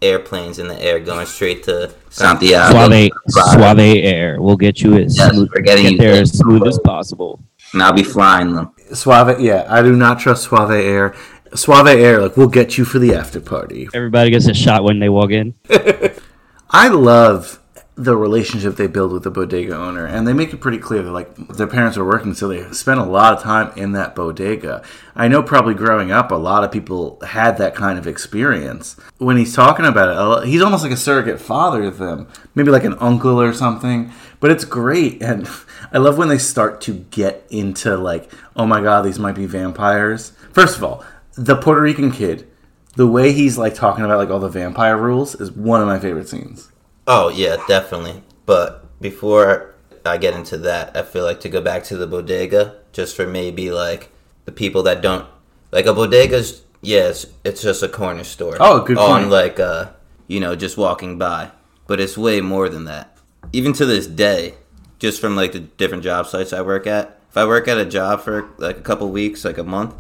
airplanes in the air going straight to Santiago. Suave, suave air. We'll get you as Yes, smooth, we're getting get you there there. as smooth as possible. and I'll be flying them. Suave, yeah, I do not trust Suave Air. Suave Air, like we'll get you for the after party. Everybody gets a shot when they walk in. I love the relationship they build with the bodega owner, and they make it pretty clear that like their parents are working, so they spent a lot of time in that bodega. I know probably growing up, a lot of people had that kind of experience. When he's talking about it, he's almost like a surrogate father to them, maybe like an uncle or something. But it's great, and I love when they start to get into like, oh my god, these might be vampires. First of all, the Puerto Rican kid. The way he's like talking about like all the vampire rules is one of my favorite scenes. Oh yeah, definitely. But before I get into that, I feel like to go back to the bodega, just for maybe like the people that don't like a bodega's. Yes, it's just a corner store. Oh, good On point. like uh, you know, just walking by, but it's way more than that. Even to this day, just from like the different job sites I work at. If I work at a job for like a couple weeks, like a month,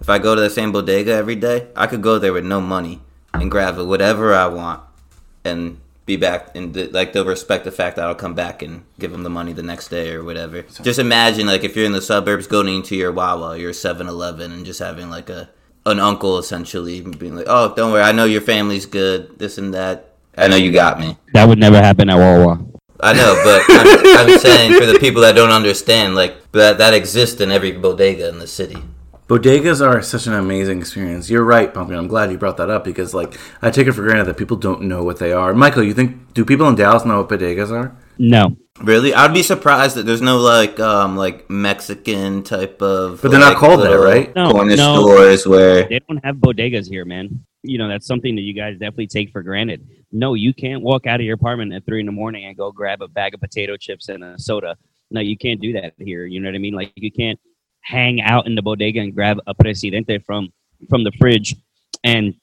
if I go to the same bodega every day, I could go there with no money and grab whatever I want and be back and th- like they'll respect the fact that I'll come back and give them the money the next day or whatever. Just imagine like if you're in the suburbs going into your Wawa, your 7-Eleven and just having like a an uncle essentially being like, "Oh, don't worry, I know your family's good, this and that. I know you got me." That would never happen at Wawa. I know, but I'm, I'm saying for the people that don't understand, like that that exists in every bodega in the city. Bodegas are such an amazing experience. You're right, Pumpkin. I'm glad you brought that up because, like, I take it for granted that people don't know what they are. Michael, you think do people in Dallas know what bodegas are? No, Really, I'd be surprised that there's no like um like Mexican type of. But they're not called that, right? No, corner no. stores where they don't have bodegas here, man. You know, that's something that you guys definitely take for granted. No, you can't walk out of your apartment at three in the morning and go grab a bag of potato chips and a soda. No, you can't do that here. You know what I mean? Like you can't hang out in the bodega and grab a presidente from from the fridge and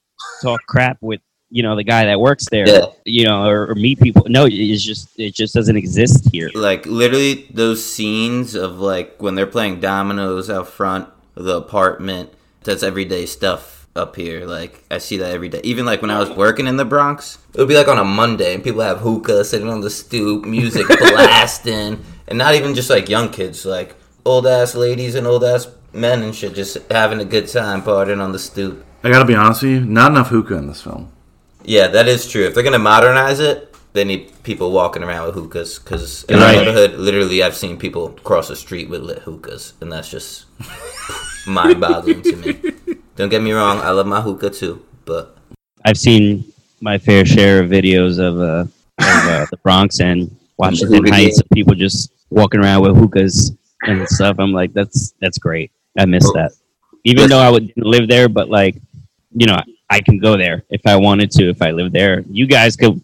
talk crap with you know the guy that works there. Yeah. You know, or, or meet people. No, it's just it just doesn't exist here. like literally those scenes of like when they're playing dominoes out front of the apartment. That's everyday stuff up here. Like I see that every day. Even like when I was working in the Bronx, it would be like on a Monday and people have hookah sitting on the stoop, music blasting, and not even just like young kids, like old ass ladies and old ass men and shit, just having a good time partying on the stoop. I gotta be honest with you, not enough hookah in this film. Yeah, that is true. If they're gonna modernize it, they need people walking around with hookahs. Because in Right. our neighborhood, literally, I've seen people cross the street with lit hookahs, and that's just mind-boggling to me. Don't get me wrong, I love my hookah too, but I've seen my fair share of videos of uh, of uh, the Bronx and Washington Heights of people just walking around with hookahs and stuff. I'm like, that's that's great. I miss Well, that. Even though I would live there, but like, you know, I can go there if I wanted to. If I lived there, you guys could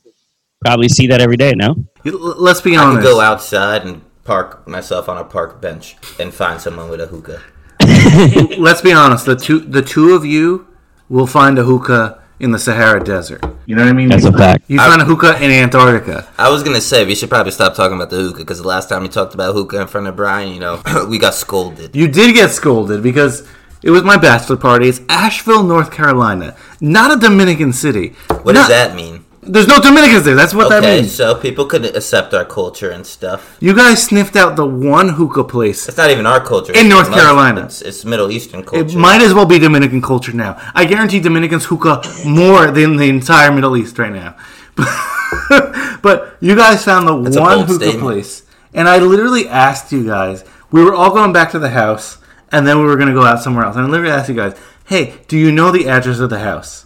probably see that every day. No, Let's be I honest. could go outside and park myself on a park bench and find someone with a hookah. Let's be honest. The two, the two of you will find a hookah in the Sahara Desert. You know what I mean? That's a fact. You find a hookah in Antarctica. I was gonna say we should probably stop talking about the hookah because the last time we talked about hookah in front of Brian, you know, we got scolded. You did get scolded because it was my bachelor party. It's Asheville, North Carolina, not a Dominican city. What Not- does that mean? There's no Dominicans there. That's what that Okay, means. so people couldn't accept our culture and stuff. You guys sniffed out the one hookah place. It's not even our culture. In North. Carolina. It's, it's Middle Eastern culture. It might as well be Dominican culture now. I guarantee Dominicans hookah more than the entire Middle East right now. but you guys found the That's one hookah statement. place, and I literally asked you guys. We were all going back to the house, and then we were gonna go out somewhere else. And I literally asked you guys, "Hey, do you know the address of the house?"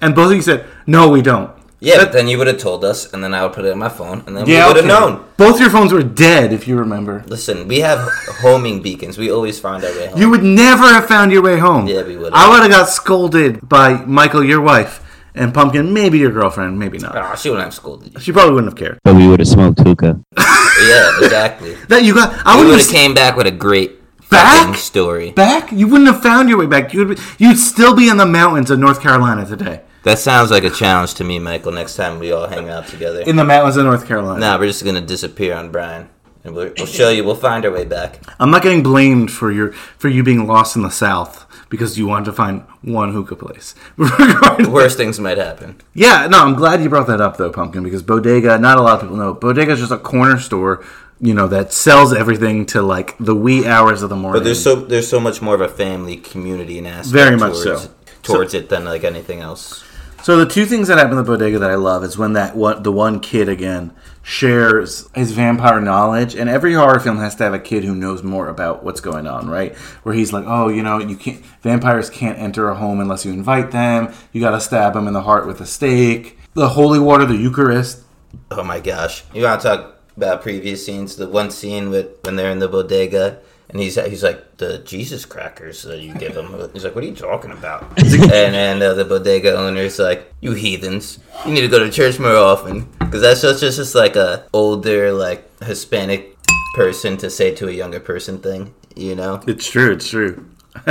And both of you said, "No, we don't." Yeah, That- but then you would have told us, and then I would put it in my phone, and then yeah, we would have okay. known. Both your phones were dead, if you remember. Listen, we have homing beacons. We always find our way home. You would never have found your way home. Yeah, we would've. I would have got scolded by Michael, your wife, and Pumpkin, maybe your girlfriend, maybe not. Aw, she wouldn't have scolded you. She probably wouldn't have cared. But we would have smoked hookah. Yeah, exactly. That you got. I would would have have came back with a great Back? story. back. You wouldn't have found your way back. You'd be, you'd still be in the mountains of North Carolina today. That sounds like a challenge to me, Michael. Next time we all hang out together. In the mountains of North Carolina. Nah, we're just gonna disappear on Brian, and we'll, we'll show you. We'll find our way back. I'm not getting blamed for your for you being lost in the South because you wanted to find one hookah place. Worse things might happen. Yeah, no, I'm glad you brought that up though, Pumpkin, because Bodega. Not a lot of people know. Bodega is just a corner store, you know, that sells everything to like the wee hours of the morning. But there's so there's so much more of a family community and aspect Very much towards, so. towards it than like anything else. So the two things that happen in the bodega that I love is when that one, the one kid again shares his vampire knowledge, and every horror film has to have a kid who knows more about what's going on, right? Where he's like, "Oh, you know, you can't vampires can't enter a home unless you invite them. You got to stab them in the heart with a stake. The holy water, the Eucharist. Oh my gosh! You want to talk about previous scenes? The one scene with when they're in the bodega, and he's he's like the Jesus crackers that you give him. He's like, "What are you talking about?" and and uh, the bodega owner's like, "You heathens! You need to go to church more often." Because that's just just just like a older like Hispanic person to say to a younger person thing, you know? It's true. It's true.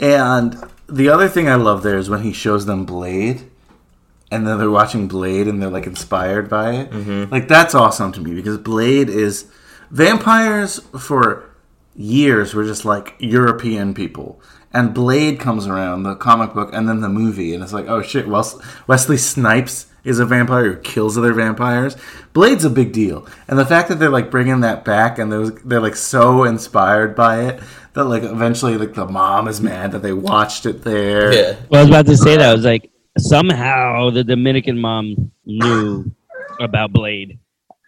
and the other thing I love there is when he shows them Blade, and then they're watching Blade and they're like inspired by it. Mm-hmm. Like that's awesome to me because Blade is vampires for years were just like European people. And Blade comes around, the comic book, and then the movie, and it's like, oh shit, Wes- Wesley Snipes is a vampire who kills other vampires. Blade's a big deal, and the fact that they're like bringing that back, and they're, they're like so inspired by it that like eventually like the mom is mad that they watched it there. Yeah. Well, I was about to say that. I was like, somehow the Dominican mom knew about Blade.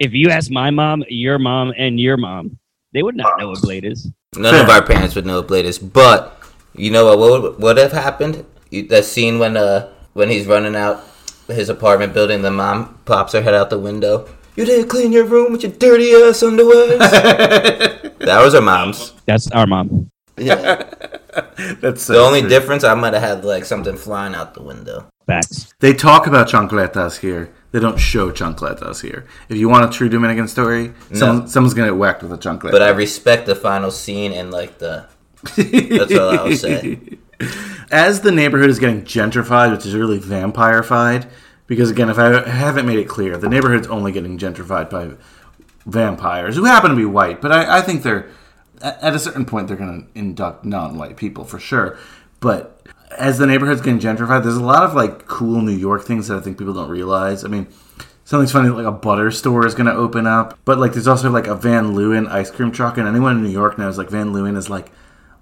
If you ask my mom, your mom, and your mom, they would not know what Blade is. None of our parents would know what Blade is, but you know what? What would, what have happened? You- That scene when uh when he's running out his apartment building, the mom pops her head out the window. You didn't clean your room with your dirty ass underwear. that was our mom's. That's our mom. Yeah. That's so The only true. difference, I might have had like something flying out the window. Facts. They talk about chancletas here. They don't show chancletas here. If you want a true Dominican story, someone, someone's gonna get whacked with a chancleta. But I respect the final scene and like the. That's all I'll say. As the neighborhood is getting gentrified, which is really vampirified, because again, if I haven't made it clear, the neighborhood's only getting gentrified by vampires who happen to be white. But I, I think they're at at a certain point they're going to induct non-white people for sure. But as the neighborhood's getting gentrified, there's a lot of like cool New York things that I think people don't realize. I mean. Something's funny, like a butter store is going to open up, but like there's also like a Van Leeuwen ice cream truck, and anyone in New York knows like Van Leeuwen is like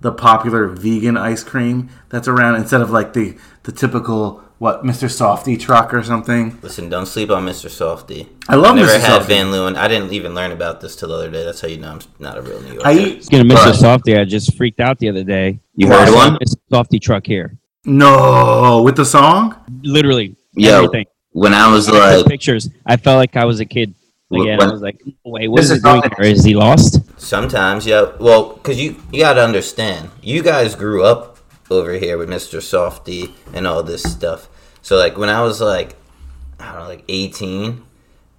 the popular vegan ice cream that's around instead of like the the typical what Mr. Softee truck or something. Listen, don't sleep on Mr. Softee. I love never Mr. had Softee. Van Leeuwen. I didn't even learn about this till the other day. That's how you know I'm not a real New Yorker. I eat Speaking of Mr. Softee, I just freaked out the other day. You heard one? Mr. a Softee truck here. No with the song. Literally Yo, everything. when I was I like, pictures. I felt like I was a kid again. When- I was like, wait, what is Mr. he doing Softee- here? Is he lost? sometimes, yeah. Well, because you you got to understand, you guys grew up over here with Mr. Softee and all this stuff. So like when I was like, I don't know, like 18,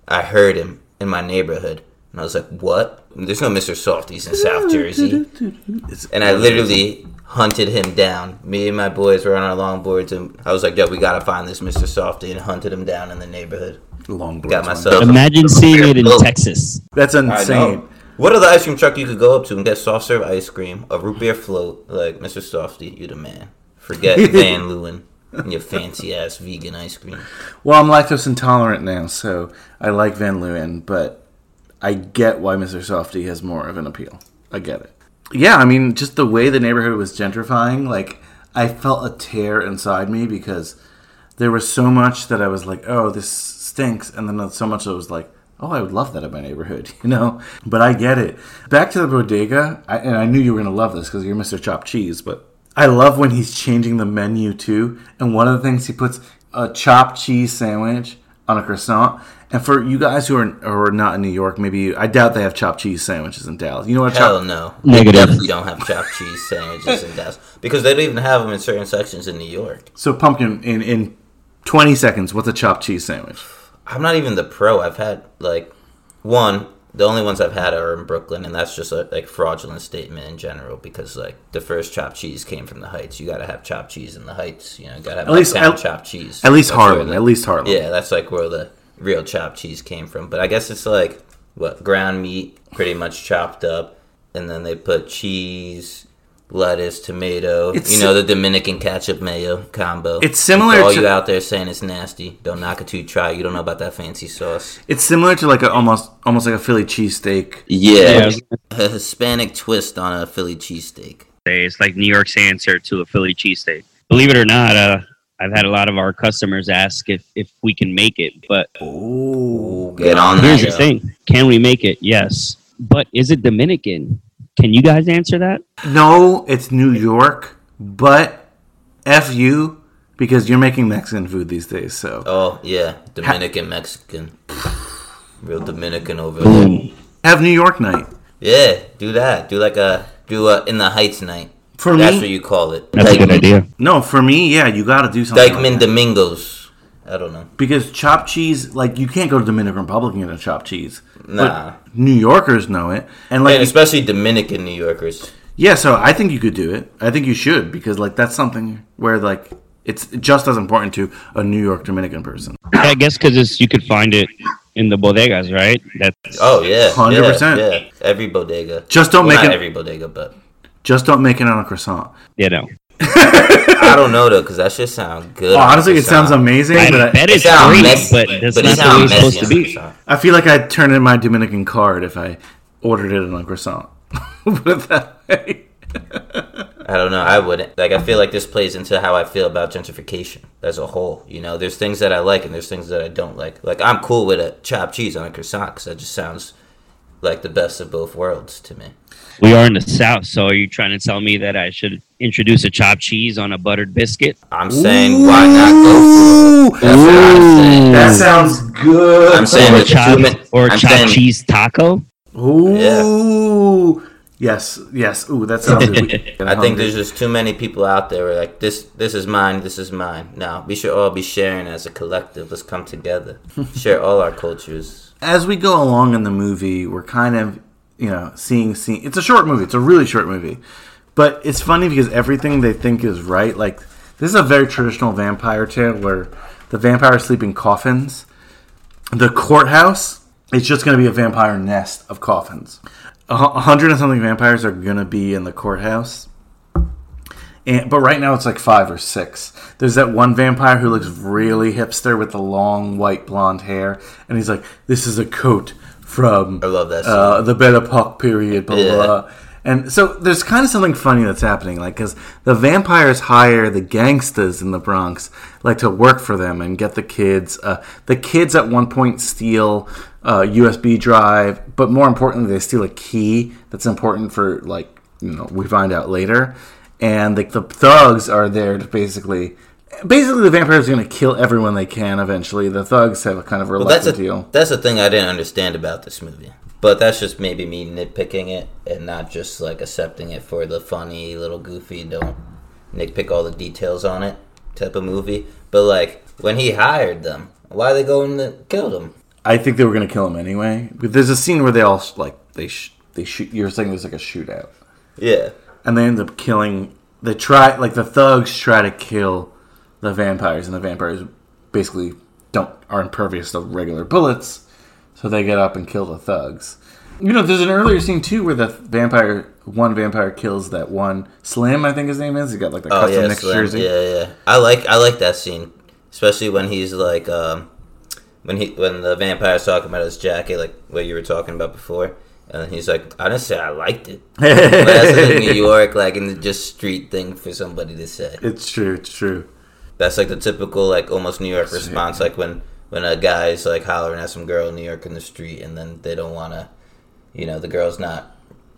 I heard him in my neighborhood, and I was like, what? There's no Mr. Softees in South Jersey. And I literally hunted him down. Me and my boys were on our longboards, and I was like, "Yo, we gotta find this Mr. Softee," and hunted him down in the neighborhood. Long Got myself. Imagine seeing it in Well, Texas. That's insane. What other ice cream truck you could go up to and get soft serve ice cream, a root beer float, like Mr. Softee? You the man. Forget Van Leeuwen and your fancy ass vegan ice cream. Well, I'm lactose intolerant now, so I like Van Leeuwen, but I get why Mr. Softee has more of an appeal. I get it. Yeah, I mean, just the way the neighborhood was gentrifying, like, I felt a tear inside me because there was so much that I was like, oh, this stinks, and then so much that was like, oh, I would love that in my neighborhood, you know? But I get it. Back to the bodega, I, and I knew you were to love this because you're Mr. Chopped Cheese, but I love when he's changing the menu too. And one of the things he puts a chopped cheese sandwich on a croissant. And for you guys who are, who are not in New York, maybe you, I doubt they have chopped cheese sandwiches in Dallas. You know what? a Hell chop- no. Negative. They don't have chopped cheese sandwiches in Dallas because they don't even have them in certain sections in New York. So pumpkin in in twenty seconds. What's a chopped cheese sandwich? I'm not even the pro. I've had like one. The only ones I've had are in Brooklyn, and that's just a like fraudulent statement in general because like the first chopped cheese came from the Heights. You gotta have chopped cheese in the Heights. You know, gotta have At least- at- chopped cheese. At least That's Harlem. the- At least Harlem. Yeah, that's like where the real chopped cheese came from. But I guess it's like what ground meat, pretty much chopped up, and then they put cheese, lettuce, tomato. It's you know the Dominican ketchup mayo combo. It's similar For all to- you out there saying it's nasty. Don't knock it till you try. You don't know about that fancy sauce. It's similar to like a almost almost like a Philly cheesesteak. Yeah, Yeah. a Hispanic twist on a Philly cheesesteak. say. It's like New York's answer to a Philly cheesesteak. Believe it or not, uh, I've had a lot of our customers ask if, if we can make it, but Oh, Get on here's that. the thing: can we make it? Yes, but is it Dominican? Can you guys answer that? no, it's New York, but f you because you're making Mexican food these days. So Oh yeah, Dominican Mexican, real Dominican over there. have New York night Yeah, do that. Do like a do a in the Heights night. For That's me. what you call it. That's a good idea. no, for me, yeah, you got to do something. like Dyckman that. Domingos. I don't know. because chopped cheese, like you can't go to Dominican Republic and get a chopped cheese. Nah. But New Yorkers know it, and like And especially Dominican New Yorkers. Yeah, so I think you could do it. I think you should because like that's something where like it's just as important to a New York Dominican person. Yeah, I guess because you could find it in the bodegas, right? That's Oh yeah, 100%. Yeah, yeah. every bodega. Just don't Well, make not it. every bodega, but Just don't make it on a croissant. you know. I don't know though, because that shit sound good. On honestly, it sounds amazing, I but I, bet It it's great, messy, but that's but it not the way it's supposed to be. I feel like I'd turn in my Dominican card if I ordered it on a croissant. Put it that way. I don't know. I wouldn't. Like, I feel like this plays into how I feel about gentrification as a whole. You know, there's things that I like and there's things that I don't like. Like, I'm cool with a chopped cheese on a croissant because that just sounds like the best of both worlds to me. We are in the South, so are you trying to tell me that I should introduce a chopped cheese on a buttered biscuit? I'm saying, why not go for it? That's what I'm saying. That sounds good. I'm saying or a with chopped, or a I'm chopped saying- cheese taco? Ooh. Yes, yes. Ooh, that sounds good. I think there's just too many people out there where like this this is mine, this is mine. Now we should all be sharing as a collective. Let's come together. Share all our cultures. as we go along in the movie, we're kind of, you know, seeing scene. It's a short movie. It's a really short movie, but it's funny because everything they think is right. Like this is a very traditional vampire tale where the vampires sleep in coffins. The courthouse. It's just going to be a vampire nest of coffins. A a hundred and something vampires are going to be in the courthouse. And, but right now it's like five or six. There's that one vampire who looks really hipster with the long white blonde hair, and he's like, "This is a coat from I love that uh, the Belle Epoque period." Blah, blah, Yeah. blah. And so there's kind of something funny that's happening, like because the vampires hire the gangsters in the Bronx, like to work for them and get the kids. Uh, the kids at one point steal a USB drive, but more importantly, they steal a key that's important for like you know we find out later. And the, the thugs are there to basically, basically the vampires are going to kill everyone they can. Eventually, the thugs have a kind of Well, that's reluctant a, deal. that's the thing I didn't understand about this movie. But that's just maybe me nitpicking it and not just like accepting it for the funny little goofy don't nitpick all the details on it type of movie. But like when he hired them, why they going to kill them? I think they were going to kill him anyway. But there's a scene where they all like they sh- they shoot. You're saying there's like a shootout, Yeah. and they end up killing. They try like the thugs try to kill the vampires, and the vampires basically don't are impervious to regular bullets, so they get up and kill the thugs. You know, there's an earlier scene too where the vampire, one vampire kills that one Slim, I think his name is. He got like the Oh custom yeah, mixed Slim. jersey. yeah, yeah. I like I like that scene, especially when he's like um, when he when the vampire's talking about his jacket, like what you were talking about before, and he's like, honestly, I liked it. That's like New York, like and just street thing for somebody to say. It's true. It's true. That's like the typical like almost New York response, like when when a guy's like hollering at some girl in New York in the street, and then they don't want to, you know, the girl's not,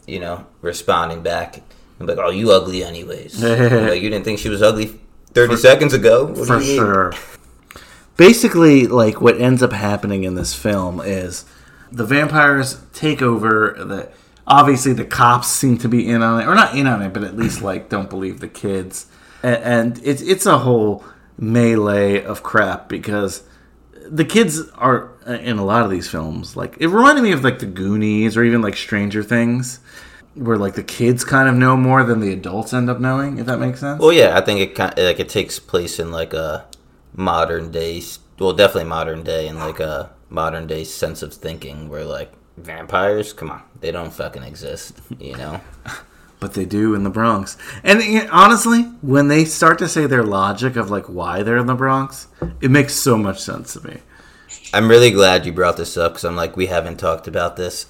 you know, responding back. I'm like, oh, you ugly anyways. Like you didn't think she was ugly 30 seconds ago. What for sure. Basically, like what ends up happening in this film is the vampires take over. The obviously the cops seem to be in on it, or not in on it, but at least like don't believe the kids, and, and it's it's a whole melee of crap because the kids are uh, in a lot of these films like it reminded me of like the Goonies or even like Stranger Things. Where like the kids kind of know more than the adults end up knowing, if that makes sense. Well, yeah, I think it kind of, like it takes place in like a modern day, well, definitely modern day, and like a modern day sense of thinking where like vampires, come on, they don't fucking exist, you know. but they do in the Bronx. And honestly, when they start to say their logic of like why they're in the Bronx, it makes so much sense to me. I'm really glad you brought this up because I'm like, we haven't talked about this.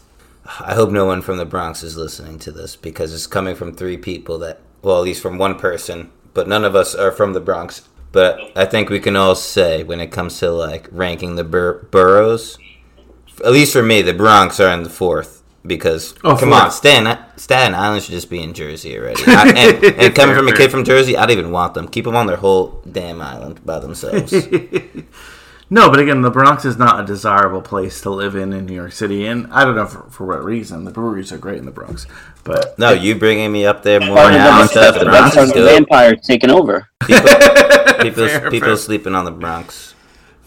I hope no one from the Bronx is listening to this because it's coming from three people that, well, at least from one person, but none of us are from the Bronx. But I think we can all say when it comes to like ranking the bur- boroughs, at least for me, the Bronx are in the fourth because Oh, come on, Staten, Staten Island should just be in Jersey already. I, and, and coming from a kid from Jersey, I don't even want them. Keep them on their whole damn island by themselves. No, but again, the Bronx is not a desirable place to live in in New York City, and I don't know for, for what reason. The breweries are great in the Bronx, but no, you bringing me up there more Part now and the- stuff. The that's Bronx how is the dope. vampire taking over. People, Fair, people fair. sleeping on the Bronx.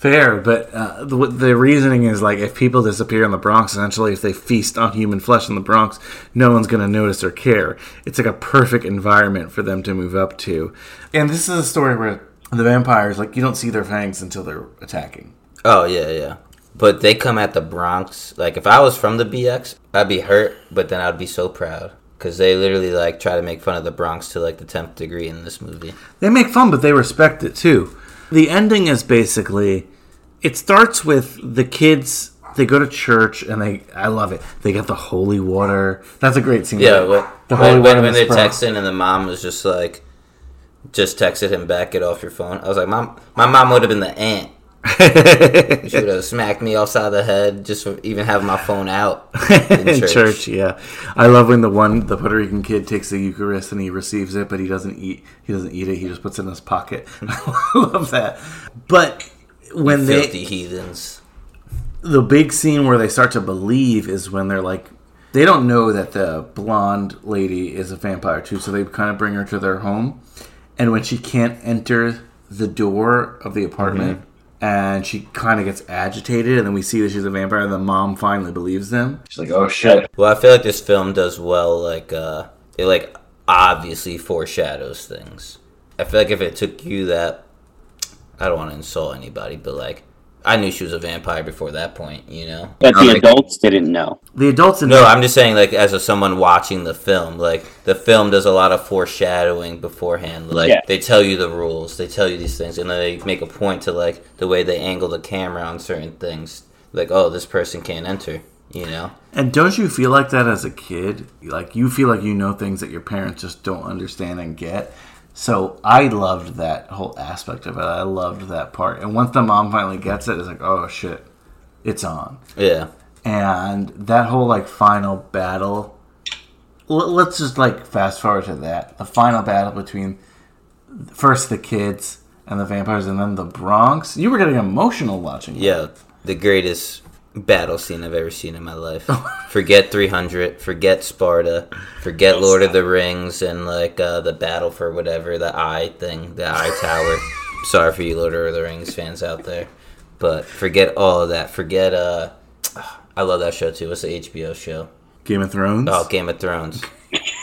Fair. But uh, the, the reasoning is like if people disappear in the Bronx, essentially, if they feast on human flesh in the Bronx, no one's going to notice or care. It's like a perfect environment for them to move up to. And this is a story where the vampires, like, you don't see their fangs until they're attacking. Oh yeah, yeah. But they come at the Bronx. Like if I was from the BX, I'd be hurt, but then I'd be so proud because they literally like try to make fun of the Bronx to like the tenth degree in this movie. They make fun, but they respect it too. The ending is basically it starts with the kids they go to church and they I love it. They get the holy water. That's a great scene. Yeah, when, the when, water when, when they're sprout. texting and the mom was just like, just texted him back, get off your phone. I was like, mom, my mom would have been the aunt. she would have smacked me upside the head just for even having my phone out in in church. church. yeah. I love when the one the Puerto Rican kid takes the Eucharist and he receives it, but he doesn't eat. He doesn't eat it. He just puts it in his pocket. I love that. But when they Filthy heathens. the big scene where they start to believe is when they're like they don't know that the blonde lady is a vampire too so they kind of bring her to their home and when she can't enter the door of the apartment and she kind of gets agitated and then we see that she's a vampire and the mom finally believes them She's like, oh shit. Well, I feel like this film does well. Like, uh, it like obviously foreshadows things. I feel like if it took you that, I don't want to insult anybody, but like, I knew she was a vampire before that point. You know. But the Like- adults didn't know. the adults in No, I'm just saying, like, as a someone watching the film, like, the film does a lot of foreshadowing beforehand. Like, Yeah. they tell you the rules, they tell you these things, and then they make a point to, like, the way they angle the camera on certain things. Like, oh, this person can't enter, you know? and don't you feel like that as a kid like you feel like you know things that your parents just don't understand and get so i loved that whole aspect of it. I loved that part. And once the mom finally gets it it's like oh shit. It's on. Yeah. and that whole like final battle l- let's just like fast forward to that. The final battle between first the kids and the vampires and then the bronx. You were getting emotional watching that. Yeah, the greatest battle scene I've ever seen in my life. forget 300, forget Sparta, forget Lord of the Rings, and like uh, the battle for whatever the Eye thing, the Eye Tower. Sorry for you Lord of the Rings fans out there, but forget all of that. Forget uh, I love that show too. What's the HBO show? game of thrones Oh, Game of Thrones.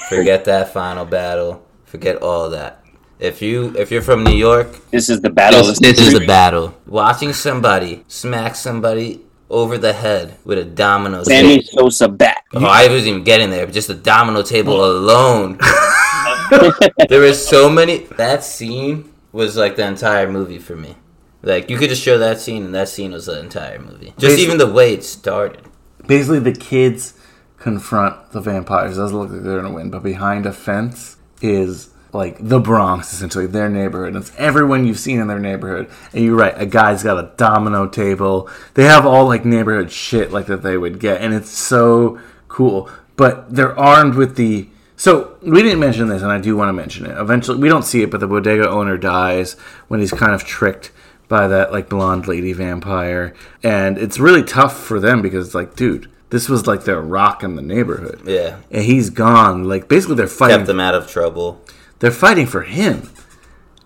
Forget that final battle. Forget all of that. If you if you're from New York, This is the battle. this, this is the battle. Watching somebody smack somebody over the head with a domino Sammy table. Sosa bat. Oh, I wasn't even getting there, but just the domino table alone. there was so many. That scene was like the entire movie for me. Like you could just show that scene, and that scene was the entire movie. Just Basi- even the way it started. basically the kids confront the vampires. It doesn't look like they're gonna win, but behind a fence is like the Bronx, essentially their neighborhood. It's everyone you've seen in their neighborhood. And you're right, a guy's got a domino table. They have all like neighborhood shit like that they would get, and it's so cool. But they're armed with the. So we didn't mention this, and I do want to mention it. Eventually, we don't see it, but the bodega owner dies when he's kind of tricked by that like blonde lady vampire, and it's really tough for them because it's like, dude, this was like their rock in the neighborhood. Yeah. and he's gone. Like basically, they're fighting Kept them out of trouble. They're fighting for him.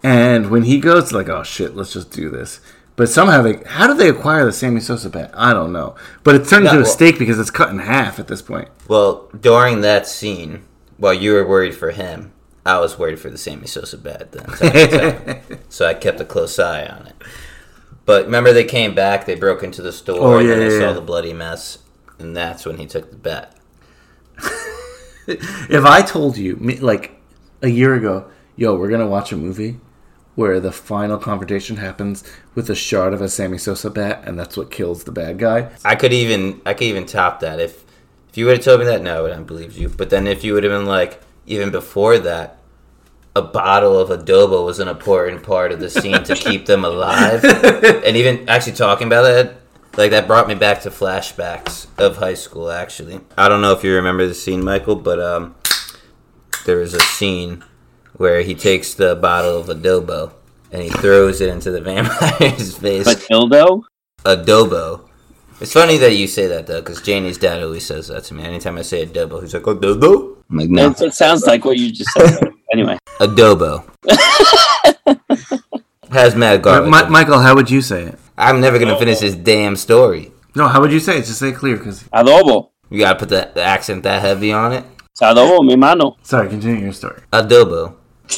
And when he goes, like, oh shit, let's just do this. But somehow they, how did they acquire the Sammy Sosa bat? I don't know. But it turned No, into a well- steak because it's cut in half at this point. Well, during that scene, while you were worried for him, I was worried for the Sammy Sosa bat the entire time. so I kept a close eye on it. But remember, they came back. They broke into the store. Oh, and yeah, then they yeah, saw yeah. the bloody mess, and that's when he took the bat. If I told you, like, a year ago, yo, we're gonna watch a movie where the final confrontation happens with a shot of a Sammy Sosa bat, and that's what kills the bad guy. I could even I could even top that if if you would have told me that. No, I would have believed you. But then if you would have been like even before that, a bottle of adobo was an important part of the scene to keep them alive. and even actually talking about that, like that brought me back to flashbacks of high school. Actually, I don't know if you remember the scene, Michael, but um, there was a scene where he takes the bottle of adobo and he throws it into the vampire's face But dildo? adobo. It's funny that you say that though, because Janie's dad always says that to me. Anytime I say adobo, he's like adobo. I'm like no, It, it sounds like what you just said. anyway, adobo. Has mad garlic. Mi- Michael, how would you say it? I'm never gonna finish this damn story. No, how would you say it? Just say it clear, because adobo. You gotta put the, the accent that heavy on it. It's adobo, mi mano. sorry, continue your story. Adobo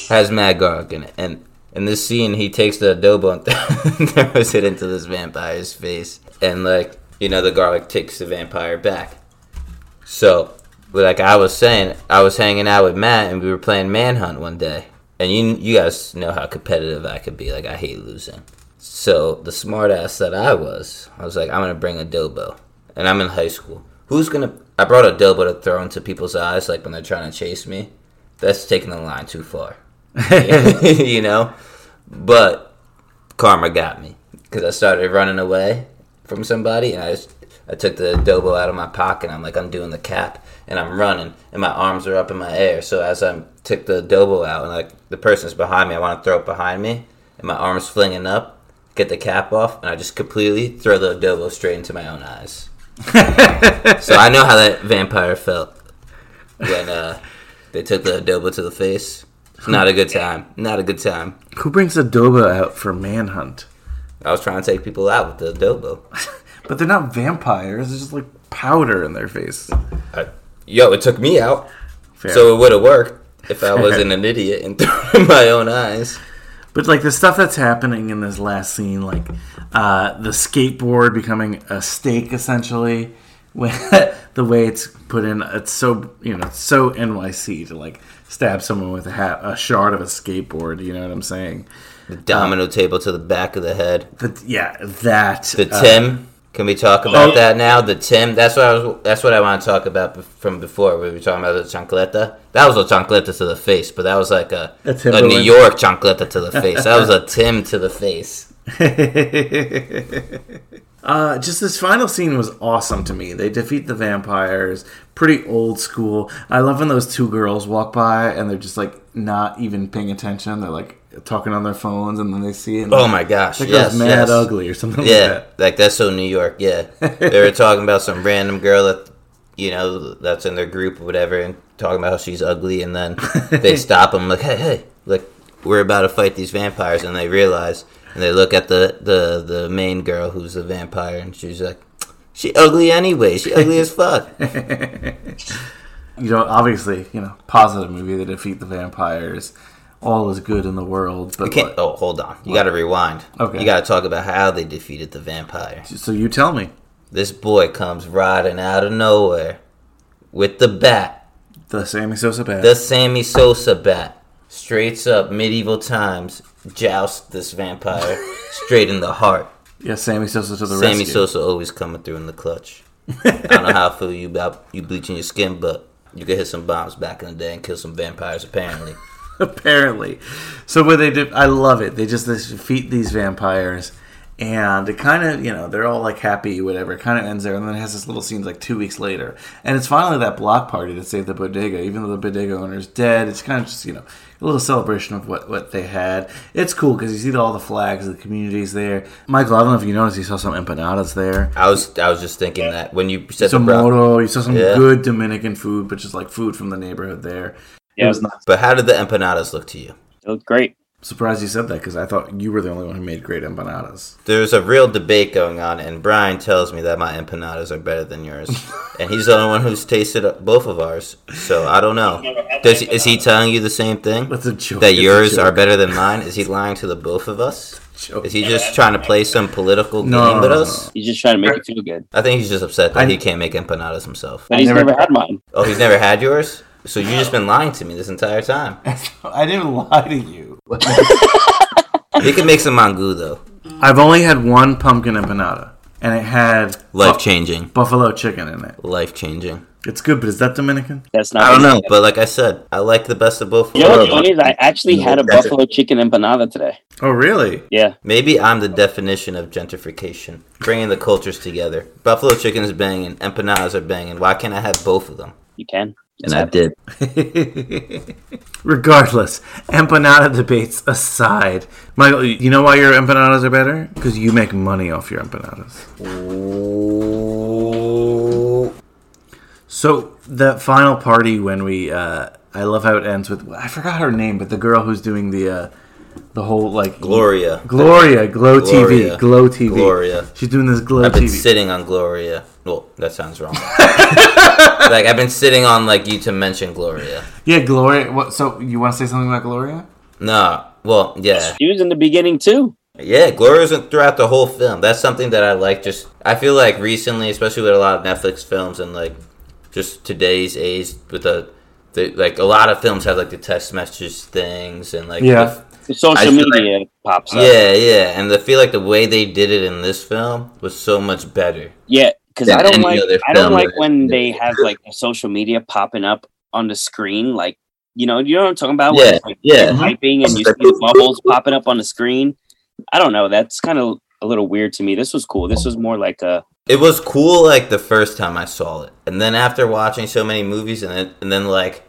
has mad garlic in it, and in this scene, he takes the adobo and throws it into this vampire's face, and like you know, the garlic takes the vampire back. So, like I was saying, I was hanging out with Matt, and we were playing Manhunt one day, and you you guys know how competitive I could be. Like I hate losing. So the smartass that I was, I was like, I'm gonna bring adobo, and I'm in high school. Who's gonna? I brought adobo to throw into people's eyes, like when they're trying to chase me. That's taking the line too far, you know. But karma got me because I started running away from somebody, and I just I took the adobo out of my pocket. I'm like I'm doing the cap, and I'm running, and my arms are up in my air. So as I took the adobo out, and like the person's behind me, I want to throw it behind me, and my arms flinging up, get the cap off, and I just completely throw the adobo straight into my own eyes. so I know how that vampire felt when uh, they took the adobo to the face. It's not a good time. Not a good time. Who brings adobo out for manhunt? I was trying to take people out with the adobo. But they're not vampires. It's just like powder in their face. I, yo, it took me out, Fair. so it would have worked if I wasn't an idiot and threw in my own eyes. But like the stuff that's happening in this last scene, like uh, the skateboard becoming a stake, essentially, the way it's put in, it's so you know, it's so NYC to like stab someone with a hat, a shard of a skateboard. You know what I'm saying? The domino table to the back of the head. But yeah, that The uh, Tim. Can we talk about Oh. that now? The Tim. That's what I was. That's what I want to talk about from before. We were talking about the chancleta. That was a chancleta to the face, but that was like a, A a New York chancleta to the face. That was a Tim to the face. uh, just this final scene was awesome to me. They defeat the vampires, pretty old school. I love when those two girls walk by and they're just like not even paying attention. They're like talking on their phones, and then they see it. And Oh my gosh! that yes, mad yes. ugly or something like Yeah, that. like that's so New York. Yeah, they were talking about some random girl that you know that's in their group or whatever, and talking about how she's ugly, and then they stop them like, hey, hey, like we're about to fight these vampires, and they realize, and they look at the the the main girl who's a vampire, and she's like, she ugly anyway. She ugly as fuck. You know, obviously, you know, positive movie. They defeat the vampires. All is good in the world, You but can't. like- Oh, hold on. You got to rewind. Okay. You got to talk about how they defeated the vampire. so you tell me. This boy comes riding out of nowhere with the bat. The Sammy Sosa bat. The Sammy Sosa bat. Straight up medieval times. Joust this vampire straight in the heart. yeah, Sammy Sosa to the Sammy rescue. Sosa always coming through in the clutch. I don't know how I feel you about you bleaching your skin, but you could hit some bombs back in the day and kill some vampires apparently. apparently. So what they do, I love it. They just defeat these vampires, and it kind of you know they're all like happy, whatever. It kind of ends there, and then it has this little scene like two weeks later, and it's finally that block party that saved the bodega. Even though the bodega owner's dead, it's kind of just you know a little celebration of what what they had. It's cool because you see all the flags of the communities there. Michael, I don't know if you noticed, you saw some empanadas there. I was I was just thinking that when you said Some moro, you saw some Yeah. good Dominican food, but just like food from the neighborhood there. It was nice. But how did the empanadas look to you? It looked great. Surprised you said that because I thought you were the only one who made great empanadas. There's a real debate going on, and Brian tells me that my empanadas are better than yours, and he's the only one who's tasted both of ours. So I don't know. Does is he telling you the same thing? That's a joke. That It's a yours are better than mine? Is he lying to the both of us? Joke. Is he just trying to play some political No, game with no, us? He's just trying to make it feel good. I think he's just upset that I- he can't make empanadas himself. But he's never- never, had mine. Oh, he's never had yours? So you just been lying to me this entire time. I didn't lie to you. you can make some mango though. I've only had one pumpkin empanada, and it had Life bu- changing. buffalo chicken in it. Life changing. It's good, but is that Dominican? That's not. I don't know, but like I said, I like the best of both You know what's worlds. funny is I actually had a That's it. buffalo chicken empanada today. Oh, really? Yeah, Maybe I'm the definition of gentrification, bringing the cultures together. Buffalo chicken is banging, empanadas are banging. Why can't I have both of them? you can. And I did. Regardless, empanada debates aside, Michael, you know why your empanadas are better? Because you make money off your empanadas. So the final party when we, uh, I love how it ends with I forgot her name, but the girl who's doing the, uh, the whole like Gloria. Gloria, Glow Gloria. TV, Glow TV. Gloria. She's doing this Glow I've been TV. sitting on Gloria. Well, that sounds wrong. like I've been sitting on like you to mention Gloria. yeah, Gloria. What? So you want to say something about Gloria? No, well, yeah, She was in the beginning too. yeah. Gloria's in- throughout the whole film. That's something that I like. Just I feel like recently, especially with a lot of Netflix films and like just today's age with the, the like a lot of films have like the text message things and like Yeah. The- The social I feel media pops up. yeah, yeah, and I feel like the way they did it in this film was so much better. Yeah, because I don't like I don't like that- when they have like the social media popping up on the screen, like you know, you know what I'm talking about? Yeah, it's, like, yeah. they're typing mm-hmm. and you see the bubbles popping up on the screen. I don't know. That's kind of a little weird to me. This was cool. This was more like a It was cool like the first time I saw it, and then after watching so many movies, and then and then like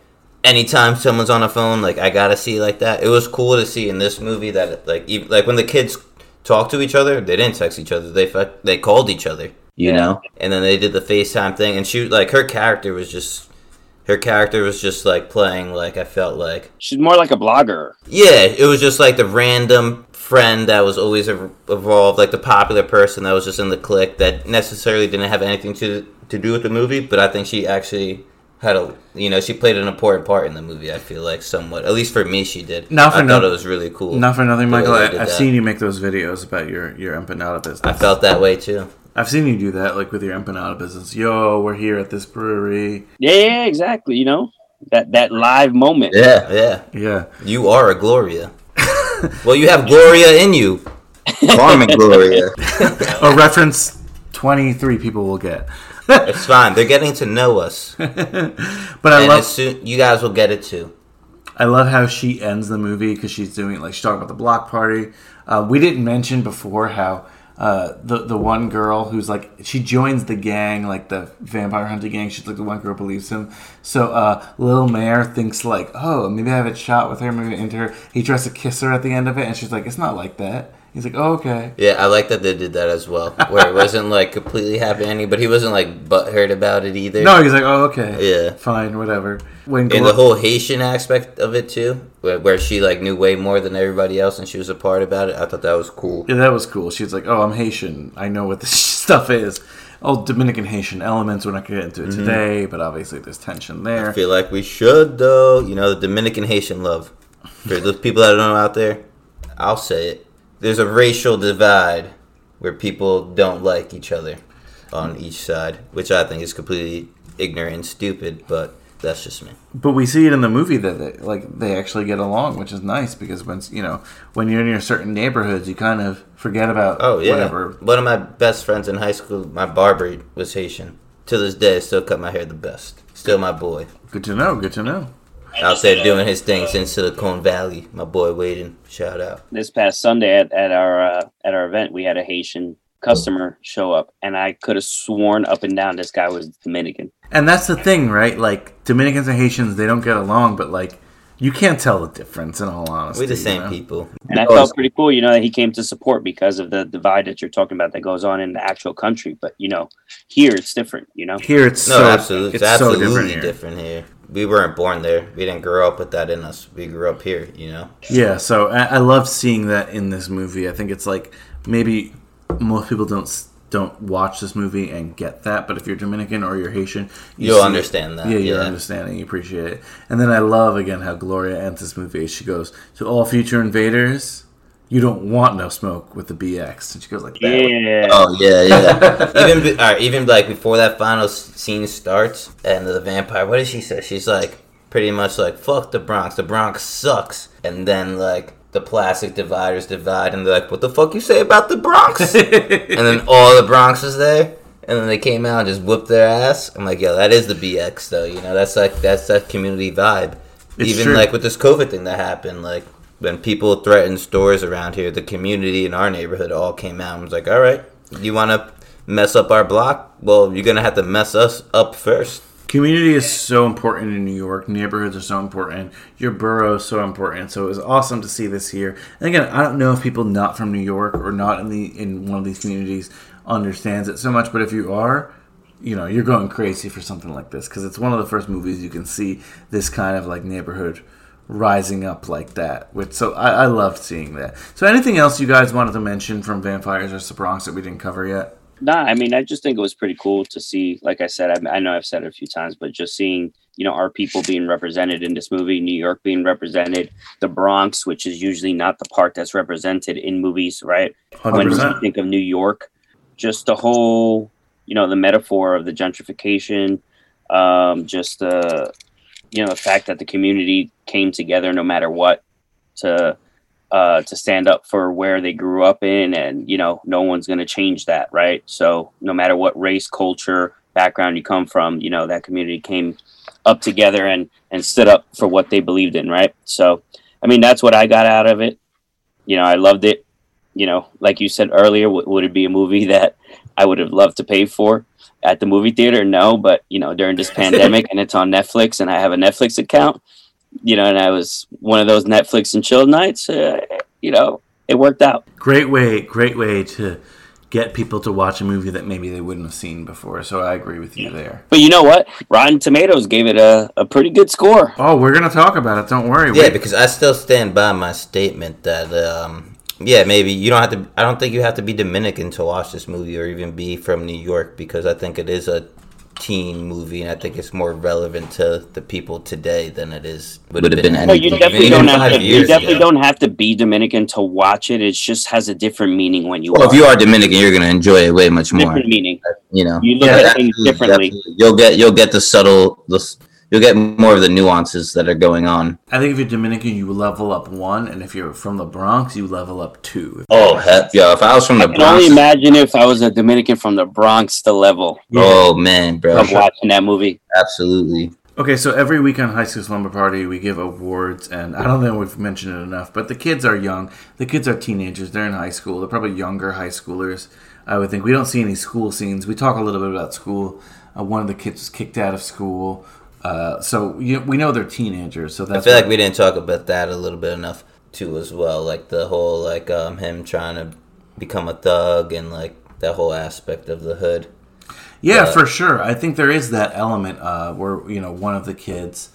anytime someone's on a phone, like I gotta see like that. It was cool to see in this movie that like even, like when the kids talk to each other, they didn't text each other. They fu- they called each other, you Yeah. know. And then they did the FaceTime thing, and she like her character was just her character was just like playing like I felt like she's more like a blogger. yeah, it was just like the random friend that was always evolved, like the popular person that was just in the clique that necessarily didn't have anything to to do with the movie, but I think she actually had a you know she played an important part in the movie. I feel like somewhat, at least for me, she did. Not for I thought no- it was really cool. Not for nothing, Michael. I, I've that. seen you make those videos about your your empanada business. I felt that way too. I've seen you do that, like with your empanada business. Yo, we're here at this brewery. Yeah, yeah, exactly. You know that that live moment. Yeah, yeah. Yeah, You are a Gloria. well, you have Gloria in you. Carmen Gloria. a reference twenty three people will get. It's fine. They're getting to know us, But I and love soon you guys will get it too. I love how she ends the movie because she's doing like she's talking about the block party. Uh, we didn't mention before how uh, the the one girl who's like she joins the gang, like the vampire hunting gang. She's like the one girl believes him. So uh, Lil Mayor thinks like, oh, maybe I have a shot with her, maybe into her. He tries to kiss her at the end of it, and she's like, it's not like that. He's like, oh, okay. Yeah, I like that they did that as well, where it wasn't like completely happy ending, but he wasn't like butthurt about it either. No, he's like, oh, okay. Yeah. fine, whatever. When and the whole Haitian aspect of it too, where, where she like knew way more than everybody else, and she was a part about it. I thought that was cool. Yeah, that was cool. She's like, "Oh, I'm Haitian. I know what this stuff is." All Dominican Haitian elements. We're not going to get into it mm-hmm. today, but obviously there's tension there. I feel like we should though. You know, the Dominican Haitian love. For those people that don't know out there, I'll say it. There's a racial divide where people don't like each other on each side, which I think is completely ignorant and stupid. But that's just me. But we see it in the movie that they, like they actually get along, which is nice because when you know when you're near certain neighborhoods, you kind of forget about Oh yeah. whatever. One of my best friends in high school, my barber was Haitian. To this day, I still cut my hair the best. Still my boy. Good to know. Good to know. Out there doing his things in Silicon Valley. My boy Waden, shout out. This past Sunday at, at our uh, at our event, we had a Haitian customer show up, and I could have sworn up and down this guy was Dominican. And that's the thing, right? Like Dominicans and Haitians, they don't get along, but like you can't tell the difference. In all honesty, we're the you same know? people. And I felt pretty cool, you know, that he came to support because of the divide that you're talking about that goes on in the actual country. But you know, here it's different. You know, Here it's No, so absolutely, it's it's so absolutely different different here. here. We weren't born there. We didn't grow up with that in us. We grew up here. You know. Yeah, so I, I love seeing that in this movie. I think it's like maybe most people don't don't watch this movie and get that, but if you're Dominican or you're Haitian, you You'll see- understand that, Yeah, you're yeah. understanding. You appreciate it. And then I love again how Gloria ends this movie. She goes to all future invaders. You don't want no smoke with the BX, and she goes like that. yeah. Oh yeah, yeah. even be, all right, even like before that final scene starts, and the vampire. What does she say? She's like pretty much like "fuck the Bronx." The Bronx sucks. And then like the plastic dividers divide, and they're like, "What the fuck you say about the Bronx?" and then all the Bronx is there. And then they came out and just whooped their ass. I'm like, yo, that is the BX though. You know, that's like that's that community vibe. It's Even true. like with this COVID thing that happened, like when people threatened stores around here, the community in our neighborhood all came out and was like, all right, you want to mess up our block? Well, you're gonna have to mess us up first. Community is so important in New York. Neighborhoods are so important. Your borough is so important. So it was awesome to see this here. And again, I don't know if people not from New York or not in the in one of these communities understands it so much, but if you are, you know, you're going crazy for something like this because it's one of the first movies you can see this kind of like neighborhood rising up like that. Which so I, I loved seeing that. So anything else you guys wanted to mention from Vampires or the Bronx that we didn't cover yet? Nah, I mean, I just think it was pretty cool to see. Like I said, I, I know I've said it a few times, but just seeing, you know, our people being represented in this movie, New York being represented, the Bronx, which is usually not the part that's represented in movies, right? When you 100%. think of New York, just the whole, you know, the metaphor of the gentrification, um, just the, you know, the fact that the community came together no matter what to uh, to stand up for where they grew up in, and you know, no one's going to change that, right? So, no matter what race, culture, background you come from, you know, that community came up together and and stood up for what they believed in, right? So, I mean, that's what I got out of it. You know, I loved it. You know, like you said earlier, w- would it be a movie that I would have loved to pay for at the movie theater? No, but you know, during this pandemic and it's on Netflix, and I have a Netflix account you know, and I was one of those Netflix and chill nights. Uh, you know, it worked out. Great way, great way to get people to watch a movie that maybe they wouldn't have seen before. So I agree with you there. But you know what? Rotten Tomatoes gave it a, a pretty good score. Oh, we're gonna talk about it. Don't worry. Yeah, Wait. because I still stand by my statement that um, yeah, maybe you don't have to. I don't think you have to be Dominican to watch this movie or even be from New York because I think it is a teen movie and I think it's more relevant to the people today than it is would have been. No, you definitely don't have to. You definitely ago. don't have to be Dominican to watch it. It just has a different meaning when you. Well, if you are Dominican, you're gonna enjoy it way much more. different meaning. You know, You look Yeah, at things differently. definitely. You'll get you'll get the subtle, the, s- you'll get more of the nuances that are going on. I think if you're Dominican, you level up one, and if you're from the Bronx, you level up two. Oh heck, yeah! If I was from the I can only imagine if I was a Dominican from the Bronx, the level oh man, bro, of watching that movie. absolutely. Okay, so every week on High School Slumber Party, we give awards, and I don't think we've mentioned it enough, but the kids are young. The kids are teenagers. They're in high school. They're probably younger high schoolers. I would think we don't see any school scenes. We talk a little bit about school. Uh, one of the kids was kicked out of school, uh, so you we know they're teenagers. So I feel like we didn't talk about that a little bit enough too, as well. Like the whole like um him trying to become a thug and like that whole aspect of the hood. Yeah, Uh, for sure. I think there is that element uh, where you know one of the kids,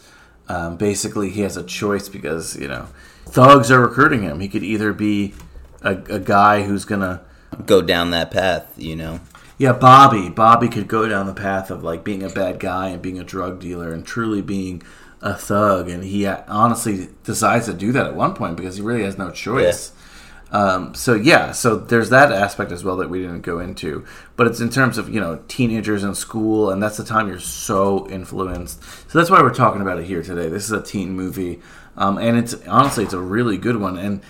um, basically, he has a choice because you know thugs are recruiting him. He could either be a, a guy who's gonna, Go down that path, you know. Yeah, Bobby. Bobby could go down the path of like being a bad guy and being a drug dealer and truly being a thug. And he honestly decides to do that at one point because he really has no choice. Um, so yeah, so there's that aspect as well that we didn't go into, but it's in terms of you know teenagers in school, and that's the time you're so influenced. So that's why we're talking about it here today. This is a teen movie, um, and it's honestly it's a really good one. And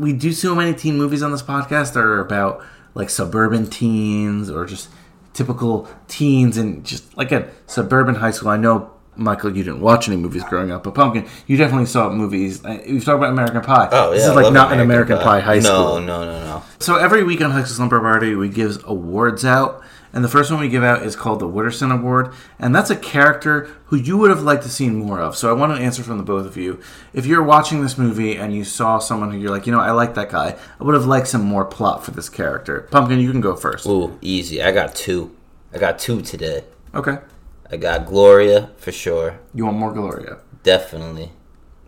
we do so many teen movies on this podcast that are about like suburban teens or just typical teens and just like a suburban high school. I know Michael, you didn't watch any movies growing up, but Pumpkin, you definitely saw movies. uh, We've talked about American Pie. Oh yeah, this is I like not an American Pie, high no, school. No, no, no, no, So every week on High School Slumber Party, we give awards out, and the first one we give out is called the Wooderson Award, and that's a character who you would have liked to see more of. So I want an answer from the both of you. If you're watching this movie and you saw someone who you're like, you know, I like that guy, I would have liked some more plot for this character. Pumpkin, you can go first. Ooh, easy. I got two. I got two today. Okay. I got Gloria for sure. You want more Gloria? Definitely.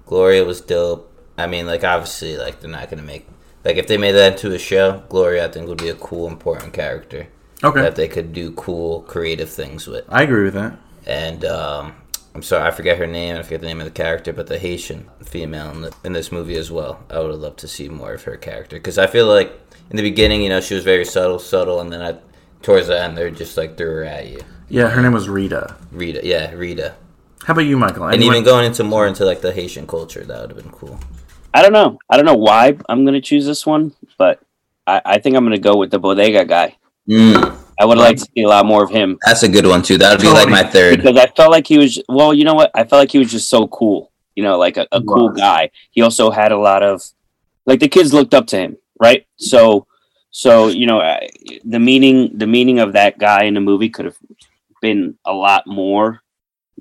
Gloria was dope. I mean, like obviously, like they're not gonna make like if they made that into a show, Gloria I think would be a cool, important character Okay. that they could do cool, creative things with. I agree with that. And um, I'm sorry, I forget her name. I forget the name of the character, but the Haitian female in, the, in this movie as well. I would have loved to see more of her character because I feel like in the beginning, you know, she was very subtle, subtle, and then I, towards the end, they're just like threw her at you. Yeah, her name was Rita. Rita, yeah, Rita. How about you, Michael? And even going into more into like the Haitian culture, that would have been cool. I don't know. I don't know why I'm gonna choose this one, but I, I think I'm gonna go with the bodega guy. Mm, I would like to see a lot more of him that's a good one too. That would be like my third. because I felt like he was. Well, you know what? I felt like he was just so cool. You know, like a, a cool guy. He also had a lot of, like the kids looked up to him, right? So, so you know, I- the meaning the meaning of that guy in the movie could have been a lot more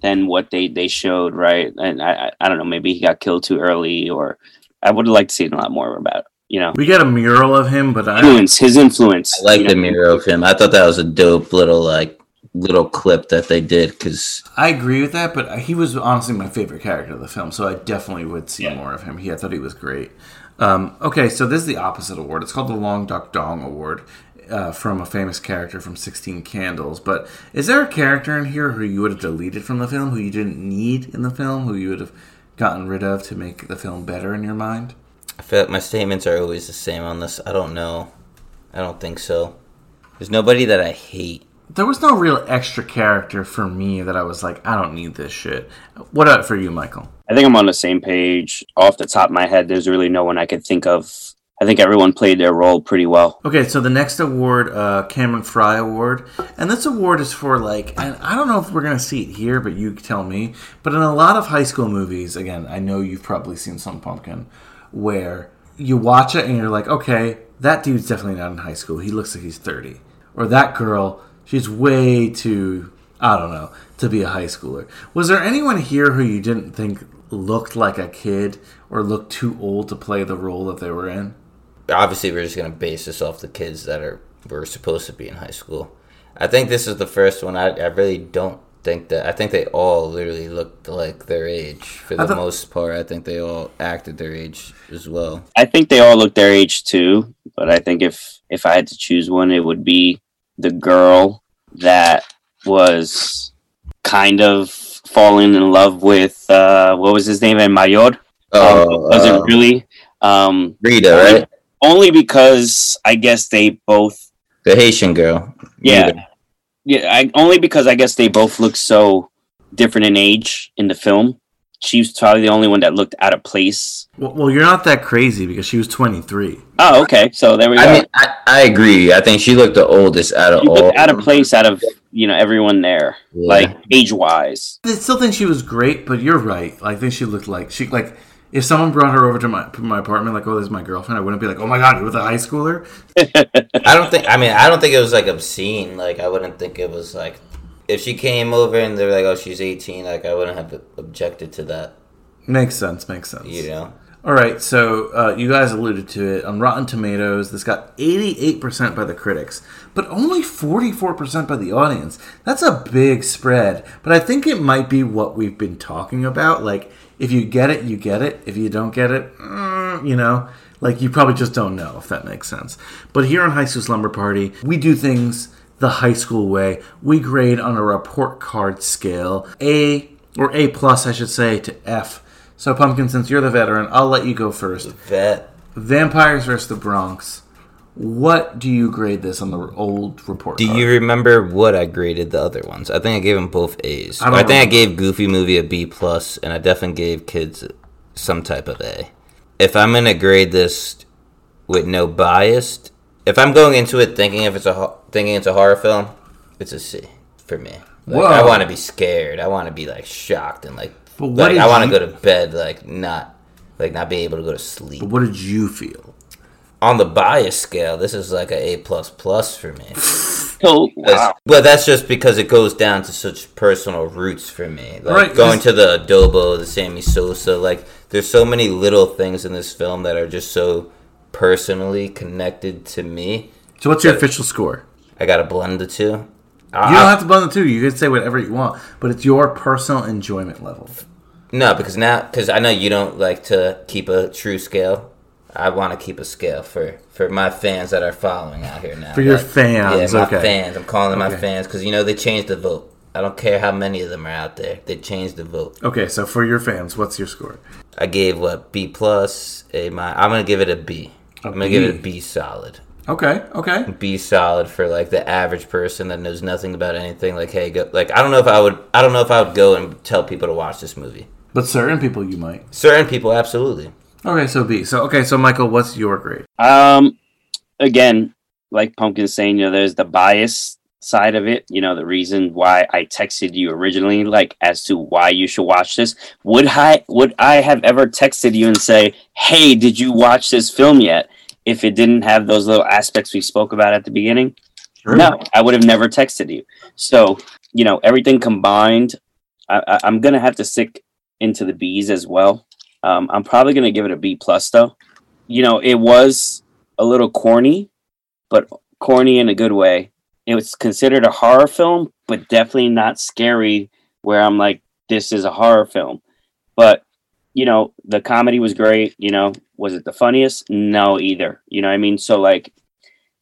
than what they they showed, right? And I I, I don't know, maybe he got killed too early, or I would have liked to see a lot more about. You know, We got a mural of him, but I influence his influence. I like you the know? mirror of him. I thought that was a dope little like little clip that they did because I agree with that, but he was honestly my favorite character of the film, so I definitely would see Yeah. more of him. He, I thought he was great. Um, okay, so this is the opposite award. It's called the Long Duck Dong Award uh, from a famous character from 16 Candles. But is there a character in here who you would have deleted from the film, who you didn't need in the film, who you would have gotten rid of to make the film better in your mind? I feel like my statements are always the same on this. I don't know. I don't think so. There's nobody that I hate. There was no real extra character for me that I was like, I don't need this shit. What about for you, Michael? I think I'm on the same page. Off the top of my head, there's really no one I could think of. I think everyone played their role pretty well. Okay, so the next award, uh, Cameron Fry Award, and this award is for like, and I don't know if we're gonna see it here, but you tell me. But in a lot of high school movies, again, I know you've probably seen some Pumpkin, where you watch it and you're like, okay, that dude's definitely not in high school. He looks like he's thirty, or that girl, she's way too, I don't know, to be a high schooler. Was there anyone here who you didn't think looked like a kid or looked too old to play the role that they were in? Obviously, we're just gonna base this off the kids that are were supposed to be in high school. I think this is the first one. I, I really don't think that. I think they all literally looked like their age for the thought- most part. I think they all acted their age as well. I think they all look their age too, but I think if if I had to choose one, it would be the girl that was kind of falling in love with uh, what was his name and Mayor. Um, Oh, wasn't uh, really. Um, Rita, right? only because I guess they both The Haitian girl. Yeah. Rita. Yeah, I only because I guess they both look so different in age in the film. She was probably the only one that looked out of place. Well, well, you're not that crazy because she was 23. Oh, okay. So there we go. I mean, I, I agree. I think she looked the oldest out of she all. looked out of place out of you know everyone there, Yeah. like age wise. I still think she was great, but you're right. Like, I think she looked like she like if someone brought her over to my my apartment, like, oh, this is my girlfriend, I wouldn't be like, oh my god, with a high schooler. I don't think. I mean, I don't think it was like obscene. Like, I wouldn't think it was like if she came over and they're like, "Oh, she's 18," like I wouldn't have objected to that. Makes sense. Makes sense. You know. All right, so uh, you guys alluded to it on Rotten Tomatoes. This got 88% by the critics, but only 44% by the audience. That's a big spread, but I think it might be what we've been talking about. Like, if you get it, you get it. If you don't get it, mm, you know, like you probably just don't know if that makes sense. But here on High School Slumber Party, we do things the high school way. We grade on a report card scale, A or A plus, I should say, to F. So, Pumpkin, since you're the veteran, I'll let you go first. Vet. Vampires versus the Bronx. What do you grade this on the old report? Do card? you remember what I graded the other ones? I think I gave them both A's. I I, think I gave Goofy Movie a B plus, and I definitely gave Kids some type of A. If I'm gonna grade this with no bias, if I'm going into it thinking if it's a thinking it's a horror film, it's a C for me. Like, I want to be scared. I want to be like shocked and like, like I want to you- go to bed like not, like not be able to go to sleep. But what did you feel? On the bias scale, this is like a A plus plus for me. So, oh, That's- wow. But that's just because it goes down to such personal roots for me. Like Right, going to the adobo, the Sammy Sosa, like there's so many little things in this film that are just so personally connected to me. So what's your official score? I gotta blend the two. You don't have to blend the two. You can say whatever you want, but it's your personal enjoyment level. no, because now, because I know you don't like to keep a true scale. I want to keep a scale for for my fans that are following out here now. For your That- fans, yeah, my okay. fans. I'm calling them Okay. my fans because you know they changed the vote. I don't care how many of them are out there. They changed the vote. Okay, so for your fans, what's your score? I gave what B plus a my. I'm gonna give it a B. A am gonna give it a B. B solid. Okay, okay. B solid for like the average person that knows nothing about anything. Like, hey, go. Like, I don't know if I would. I don't know if I would go and tell people to watch this movie. But certain people you might. Certain people, absolutely. Okay, so B. So okay, so Michael, what's your grade? Um, again, like Pumpkin saying, you know, there's the bias side of it. You know, the reason why I texted you originally, like as to why you should watch this. Would I would I have ever texted you and say, "Hey, did you watch this film yet?" If it didn't have those little aspects we spoke about at the beginning, no, I would have never texted you. So, you know, everything combined, I, I, I'm gonna have to stick into the B's as well. Um, I'm probably gonna give it a B plus though. You know, it was a little corny, but corny in a good way. It was considered a horror film, but definitely not scary. Where I'm like, this is a horror film, but you know, the comedy was great. You know, was it the funniest? No, either. You know what I mean? So like,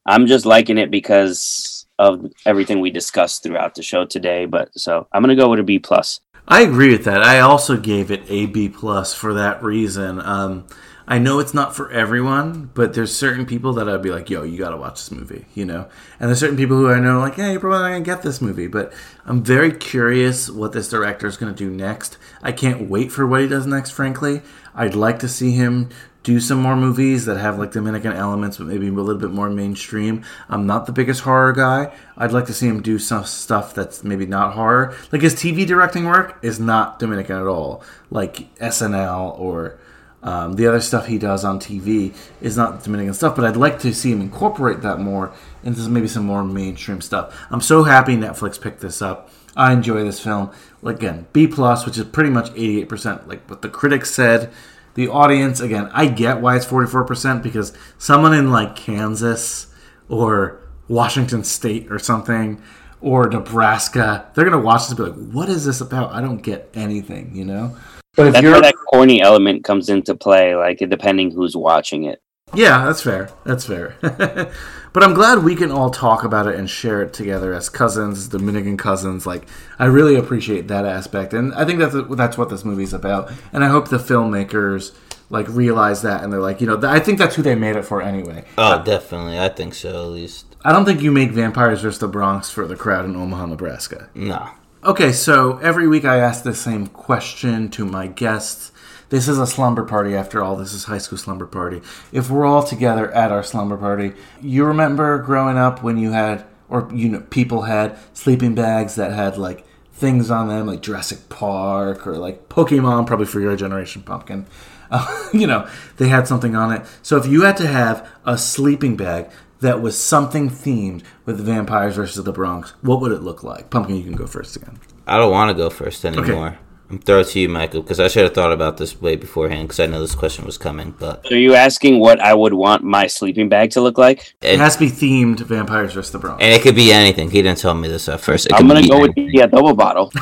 I'm just liking it because of everything we discussed throughout the show today. But so I'm gonna go with a B plus. I agree with that. I also gave it a B plus for that reason. Um, I know it's not for everyone, but there's certain people that I'd be like, "Yo, you got to watch this movie," you know. And there's certain people who I know, like, "Yeah, you're probably not gonna get this movie," but I'm very curious what this director is gonna do next. I can't wait for what he does next. Frankly, I'd like to see him do some more movies that have like Dominican elements, but maybe a little bit more mainstream. I'm not the biggest horror guy. I'd like to see him do some stuff that's maybe not horror. Like his TV directing work is not Dominican at all. Like SNL or um, the other stuff he does on TV is not Dominican stuff. But I'd like to see him incorporate that more into maybe some more mainstream stuff. I'm so happy Netflix picked this up. I enjoy this film. Again, B plus, which is pretty much 88%, like what the critics said the audience again i get why it's 44% because someone in like kansas or washington state or something or nebraska they're gonna watch this and be like what is this about i don't get anything you know but if That's you're where that corny element comes into play, like depending who's watching it. Yeah that's fair that's fair but i'm glad we can all talk about it and share it together as cousins dominican cousins like i really appreciate that aspect and i think that's that's what this movie's about and i hope the filmmakers like realize that and they're like you know th- i think that's who they made it for anyway Oh, definitely. I think so. At least. I don't think you make Vampires vs. the Bronx for the crowd in Omaha, Nebraska. No. Okay, so every week I ask the same question to my guests. This is a slumber party after all. This is high school slumber party. If we're all together at our slumber party, you remember growing up when you had, or you know, people had sleeping bags that had like things on them, like Jurassic Park or like Pokemon, probably for your generation, Pumpkin. Uh, you know, they had something on it. So if you had to have a sleeping bag that was something themed with vampires versus the Bronx, what would it look like? Pumpkin, you can go first again. I don't want to go first anymore. I'm throw it to you, Michael, because I should have thought about this way beforehand, because I know this question was coming. But Are you asking what I would want my sleeping bag to look like? It has to be themed vampires versus the Bronx. and it could be anything. He didn't tell me this at first. It I'm gonna be go with anything. the adobo bottle.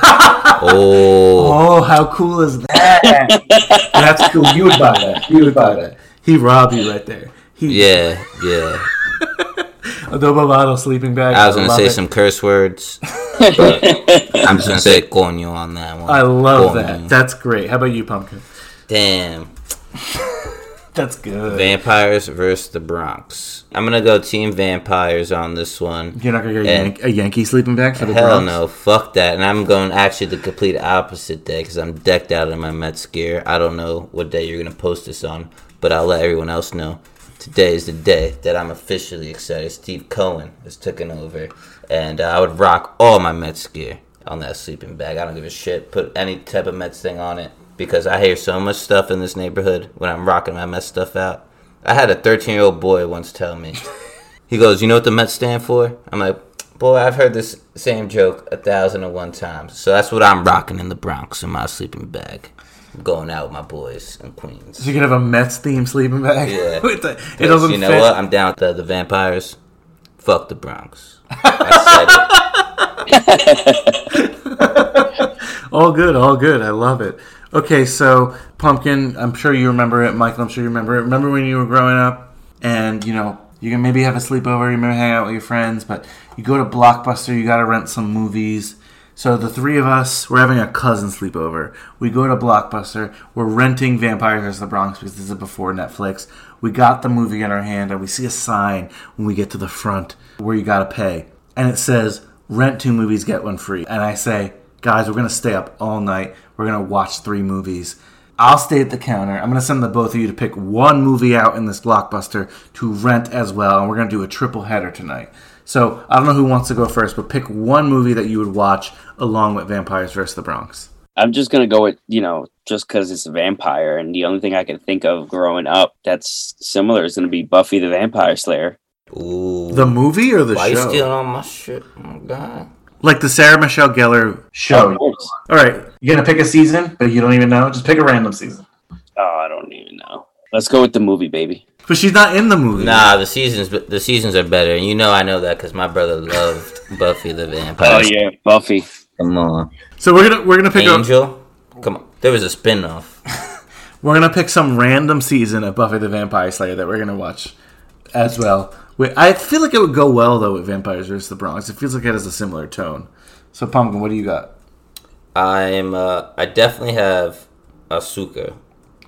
Oh, Oh, how cool is that? That's cool. You would buy that. You would buy that. He robbed you right there. He, yeah, yeah. Adobo bottle sleeping bag. I was gonna love say it. some curse words, I'm just gonna say coño on that one. I love Coño. that. That's great. How about you, Pumpkin? Damn. That's good. Vampires versus the Bronx. I'm gonna go Team Vampires on this one. You're not gonna get a, And- a Yankee sleeping bag for the Hell Bronx? no, fuck that. And I'm going actually the complete opposite day because I'm decked out in my Mets gear. I don't know what day you're gonna post this on, but I'll let everyone else know. Today is the day that I'm officially excited. Steve Cohen is taking over, and uh, I would rock all my Mets gear, on that sleeping bag. I don't give a shit. Put any type of Mets thing on it because I hear so much stuff in this neighborhood when I'm rocking my Mets stuff out. I had a 13 year old boy once tell me, he goes, "You know what the Mets stand for?" I'm like, "Boy, I've heard this same joke a thousand and one times." So that's what I'm rocking in the Bronx in my sleeping bag. Going out with my boys in Queens. So you can have a Mets theme sleeping bag. Yeah. The- it doesn't you know fit. what? I'm down with the, the vampires. Fuck the Bronx. I said it. All good, all good. I love it. Okay, so Pumpkin, I'm sure you remember it. Michael, I'm sure you remember it. Remember when you were growing up and, you know, you can maybe have a sleepover, you maybe hang out with your friends, but you go to Blockbuster, you got to rent some movies. So the three of us, we're having a cousin sleepover. We go to Blockbuster, we're renting Vampire vs. the Bronx because this is before Netflix. We got the movie in our hand and we see a sign when we get to the front where you got to pay. And it says, rent two movies, get one free. And I say, guys, we're to stay up all night. We're to watch three movies. I'll stay at the counter. I'm to send the both of you to pick one movie out in this blockbuster to rent as well. And we're to do a triple header tonight. So I don't know who wants to go first, but pick one movie that you would watch along with Vampires vs. the Bronx. I'm just gonna go with you know just because it's a vampire, and the only thing I can think of growing up that's similar is gonna be Buffy the Vampire Slayer. Ooh. The movie or the Why you show? stealing all my shit? Oh my god. like the Sarah Michelle Gellar show. Of course. All right, you're going to pick a season, but you don't even know. Just pick a random season. Oh, I don't even know. Let's go with the movie, baby. But she's not in the movie. Nah, the seasons the seasons are better, and you know I know that because my brother loved Buffy the Vampire. Oh yeah, Buffy. Come on, So we're gonna we're gonna pick a, Angel. Come on, there was a spin-off. we're gonna pick some random season of Buffy the Vampire Slayer that we're gonna watch as well. Wait, I feel like it would go well though with Vampires vs. the Bronx. It feels like it has a similar tone. So Pumpkin, what do you got? I'm uh, I definitely have Asuka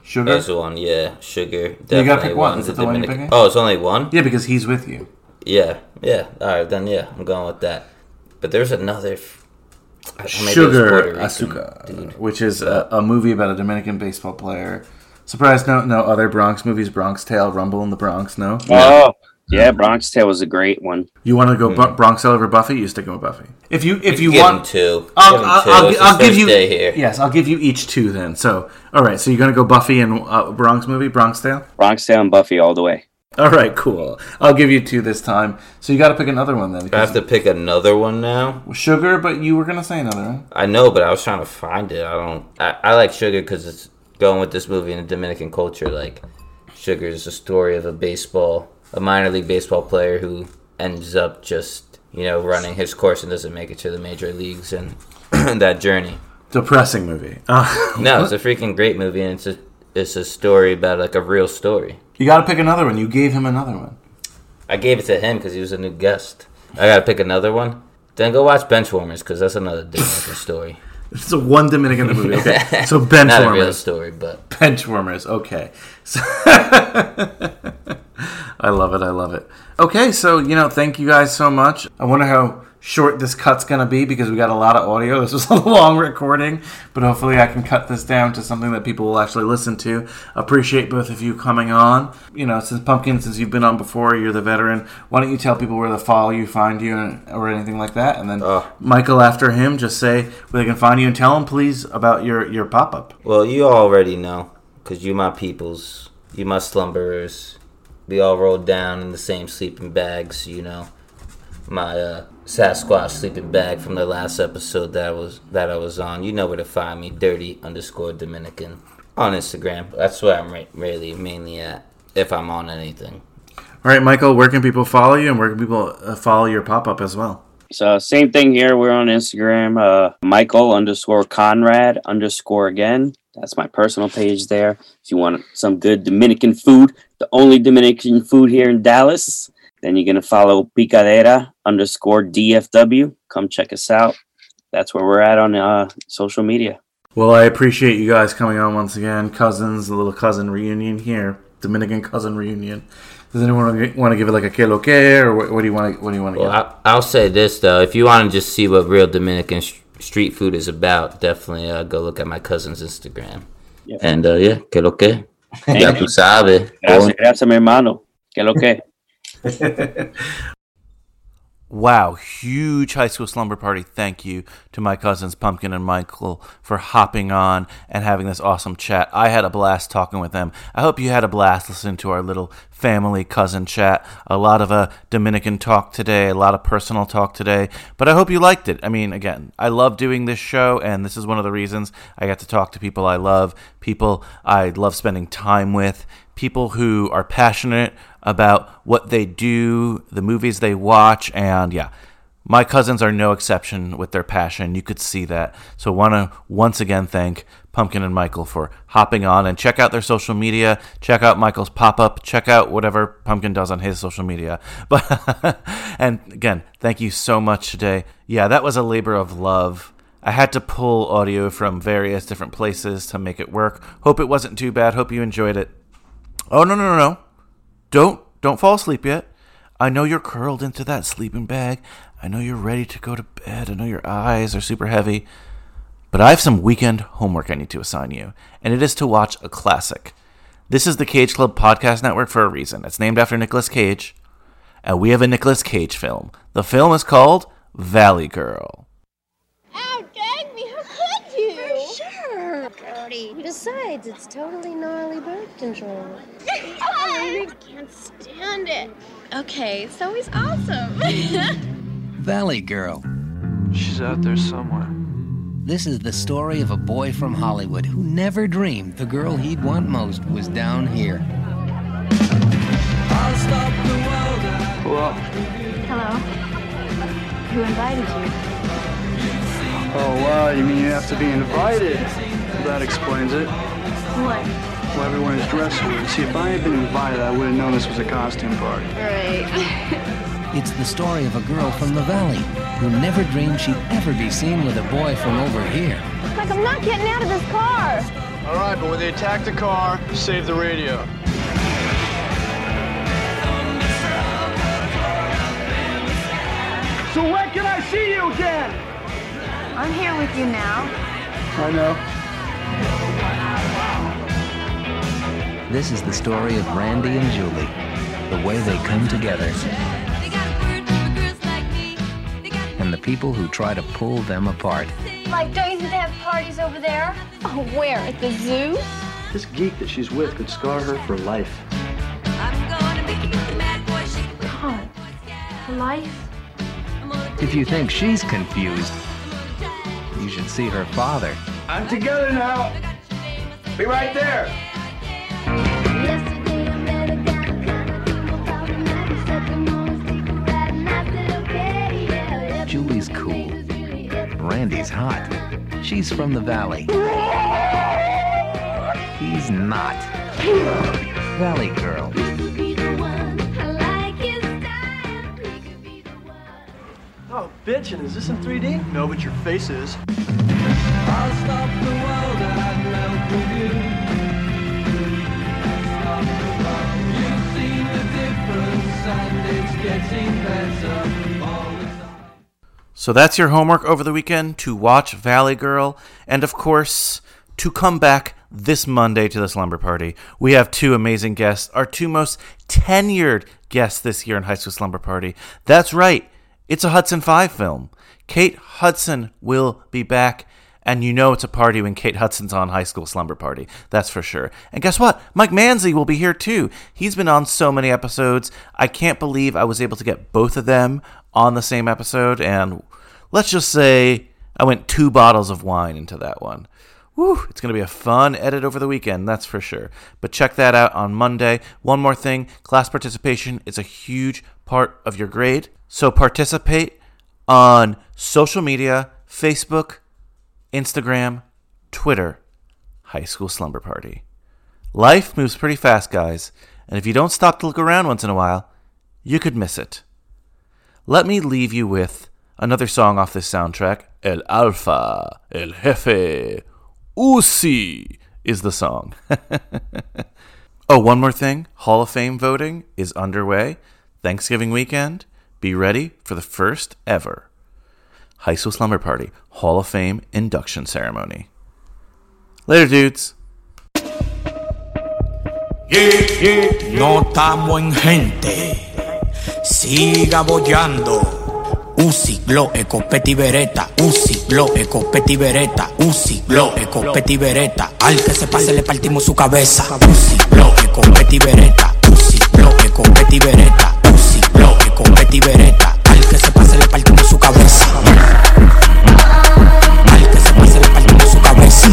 Sugar? as one. Yeah, sugar. You gotta Definitely pick one. one. Is The it the one you're Dominican- picking? Oh, it's only one. Yeah, because he's with you. Yeah, yeah. All right, then yeah, I'm going with that. But there's another. f- I- maybe it was Sugar Asuka, dude. which is a, a movie about a Dominican baseball player. Surprise! No, no other Bronx movies. Bronx Tale, Rumble in the Bronx. No. Oh yeah, Bronx Tale was a great one. You want to go Bu- Bronx Tale over Buffy? You sticking with Buffy? If you if you Give him want, two. I'll, Give I'll, two. I'll, It's I'll give you. here. Yes, I'll give you each two then. So, all right. So you're gonna go Buffy and uh, Bronx movie, Bronx Tale. Bronx Tale and Buffy all the way. All right, cool. I'll give you two this time. So you got to pick another one then. I have to pick another one now. Sugar, but you were gonna say another one. I know, but I was trying to find it. I don't. I, I like Sugar because it's going with this movie in the Dominican culture. Like, Sugar is a story of a baseball, a minor league baseball player who ends up just you know running his course and doesn't make it to the major leagues and that journey. Depressing movie. Uh, No, it's a freaking great movie, and it's a it's a story about like a real story. you got to pick another one. You gave him another one. I gave it to him because he was a new guest. I gotta pick another one. Then go watch Benchwarmers because that's another Dominican story. It's a one Dominican movie. Okay, so bench Not a real story, but Bench warmers. Okay. So I love it. I love it. Okay, so you know, thank you guys so much. I wonder how short this cut's gonna be because we got a lot of audio. This was a long recording, but hopefully I can cut this down to something that people will actually listen to. Appreciate both of you coming on. You know, since Pumpkin, since you've been on before, you're the veteran. Why don't you tell people where to follow you, find you, or anything like that? And then Oh. Michael, after him, just say where they can find you and tell them, please, about your your pop up. well, you already know because you my peoples, you my slumberers. We all rolled down in the same sleeping bags, you know. My uh, Sasquatch sleeping bag from the last episode that I was that I was on. You know where to find me, dirty underscore Dominican on Instagram. That's where I'm re- really mainly at if I'm on anything. All right, Michael, where can people follow you and where can people uh, follow your pop up as well? So same thing here. We're on Instagram. Uh, Michael underscore Conrad underscore again. That's my personal page there. If you want some good Dominican food, the only Dominican food here in Dallas, then you're gonna follow Picadera underscore DFW. Come check us out. That's where we're at on uh, social media. Well, I appreciate you guys coming on once again. Cousins, a little cousin reunion here, Dominican cousin reunion. Does anyone want to give it like a que lo que, or what, what do you want? To, what do you want to Well, give? I, I'll say this though: if you want to just see what real Dominican sh- street food is about, definitely uh, go look at my cousin's Instagram. Yeah. And uh, yeah, que lo que? Ya tú sabes. Gracias, gracias, mi hermano. Que lo que? Wow, huge high school slumber party. Thank you to my cousins Pumpkin and Michael for hopping on and having this awesome chat. I had a blast talking with them. I hope you had a blast listening to our little family cousin chat. A lot of uh, Dominican talk today, a lot of personal talk today, but I hope you liked it. I mean, again, I love doing this show, and this is one of the reasons I get to talk to people I love, people I love spending time with, people who are passionate about what they do, the movies they watch, and yeah. My cousins are no exception with their passion. You could see that. So, want to once again thank Pumpkin and Michael for hopping on and check out their social media. Check out Michael's pop up. Check out whatever Pumpkin does on his social media. But and again, thank you so much today. Yeah, that was a labor of love. I had to pull audio from various different places to make it work. Hope it wasn't too bad. Hope you enjoyed it. Oh no no no no! Don't don't fall asleep yet. I know you're curled into that sleeping bag. I know you're ready to go to bed. I know your eyes are super heavy. But I have some weekend homework I need to assign you, and it is to watch a classic. This is the Cage Club Podcast Network for a reason. It's named after Nicolas Cage, and we have a Nicolas Cage film. The film is called Valley Girl gag me! How could you? For sure, Brody. Besides, it's totally gnarly birth control. I can't stand it. Okay, so he's awesome. Valley Girl. She's out there somewhere. This is the story of a boy from Hollywood who never dreamed the girl he'd want most was down here. Hello. Hello. Who invited you? Oh, wow, you mean you have to be invited? Well, that explains it. What? Well, everyone's dressed weird. See, if I had been invited, I would have known this was a costume party. Right. It's the story of a girl from the valley who never dreamed she'd ever be seen with a boy from over here. like I'm not getting out of this car. All right, but when they attack the car, save the radio. So when can I see you again? I'm here with you now. I know. This is the story of Randy and Julie, the way they come together, and the people who try to pull them apart. Like, don't you think they have parties over there? Oh, where? At the zoo? This geek that she's with could scar her for life. God. For life? If you think she's confused, you should see her father. I'm together now. Be right there. Julie's cool. Randy's hot. She's from the valley. He's not. Valley Girl. Oh, bitchin', is this in 3D? No, but your face is. So that's your homework over the weekend to watch Valley Girl, and of course, to come back this Monday to the Slumber Party. We have two amazing guests, our two most tenured guests this year in High School Slumber Party. That's right, it's a Hudson 5 film. Kate Hudson will be back, and you know it's a party when Kate Hudson's on High School Slumber Party. That's for sure. And guess what? Mike Manzi will be here too. He's been on so many episodes. I can't believe I was able to get both of them on the same episode, and let's just say I went two bottles of wine into that one. Woo, it's going to be a fun edit over the weekend, that's for sure. But check that out on Monday. One more thing class participation is a huge part of your grade. So participate on social media Facebook, Instagram, Twitter, High School Slumber Party. Life moves pretty fast, guys, and if you don't stop to look around once in a while, you could miss it. Let me leave you with another song off this soundtrack. El Alfa, El Jefe, Uzi is the song. oh, one more thing Hall of Fame voting is underway. Thanksgiving weekend. Be ready for the first ever High School Slumber Party Hall of Fame induction ceremony. Later, dudes. No estamos en gente. Siga bollando. Uzi, glow, escopeta y bereta. Uzi, glow, escopeta y bereta. Uzi, glow, escopeta y bereta. Al que se pase le partimos su cabeza. Uzi, glow, escopeta y bereta. Uzi, glow, escopeta y bereta. Uzi, glow, escopeta y bereta. Al que se pase le partimos su cabeza. Al que se pase le partimos su cabeza.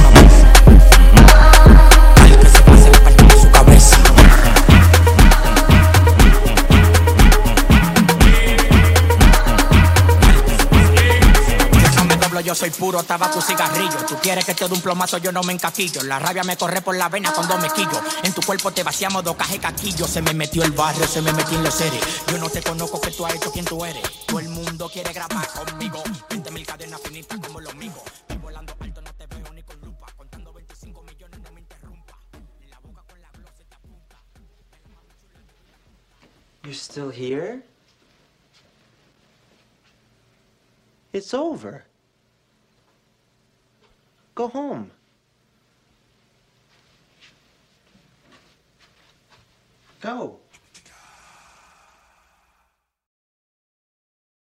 Doblo, yo soy puro tabaco y cigarrillo. Tú quieres que te dé un plomazo, yo no me encaquillo. La rabia me corre por la vena cuando me quillo. En tu cuerpo te vaciamos dos cajas de caquillo. Se me metió el barrio, se me metió en los seres. Yo no te conozco, que tú has hecho quién tú eres. Todo el mundo quiere grabar conmigo. 20 mil cadenas finitas como los míos. Estoy volando alto, no te veo ni con lupa. Contando 25 millones, no me interrumpa. En la boca con la gloss se te apunta. You're still here? It's over. Go home. Go.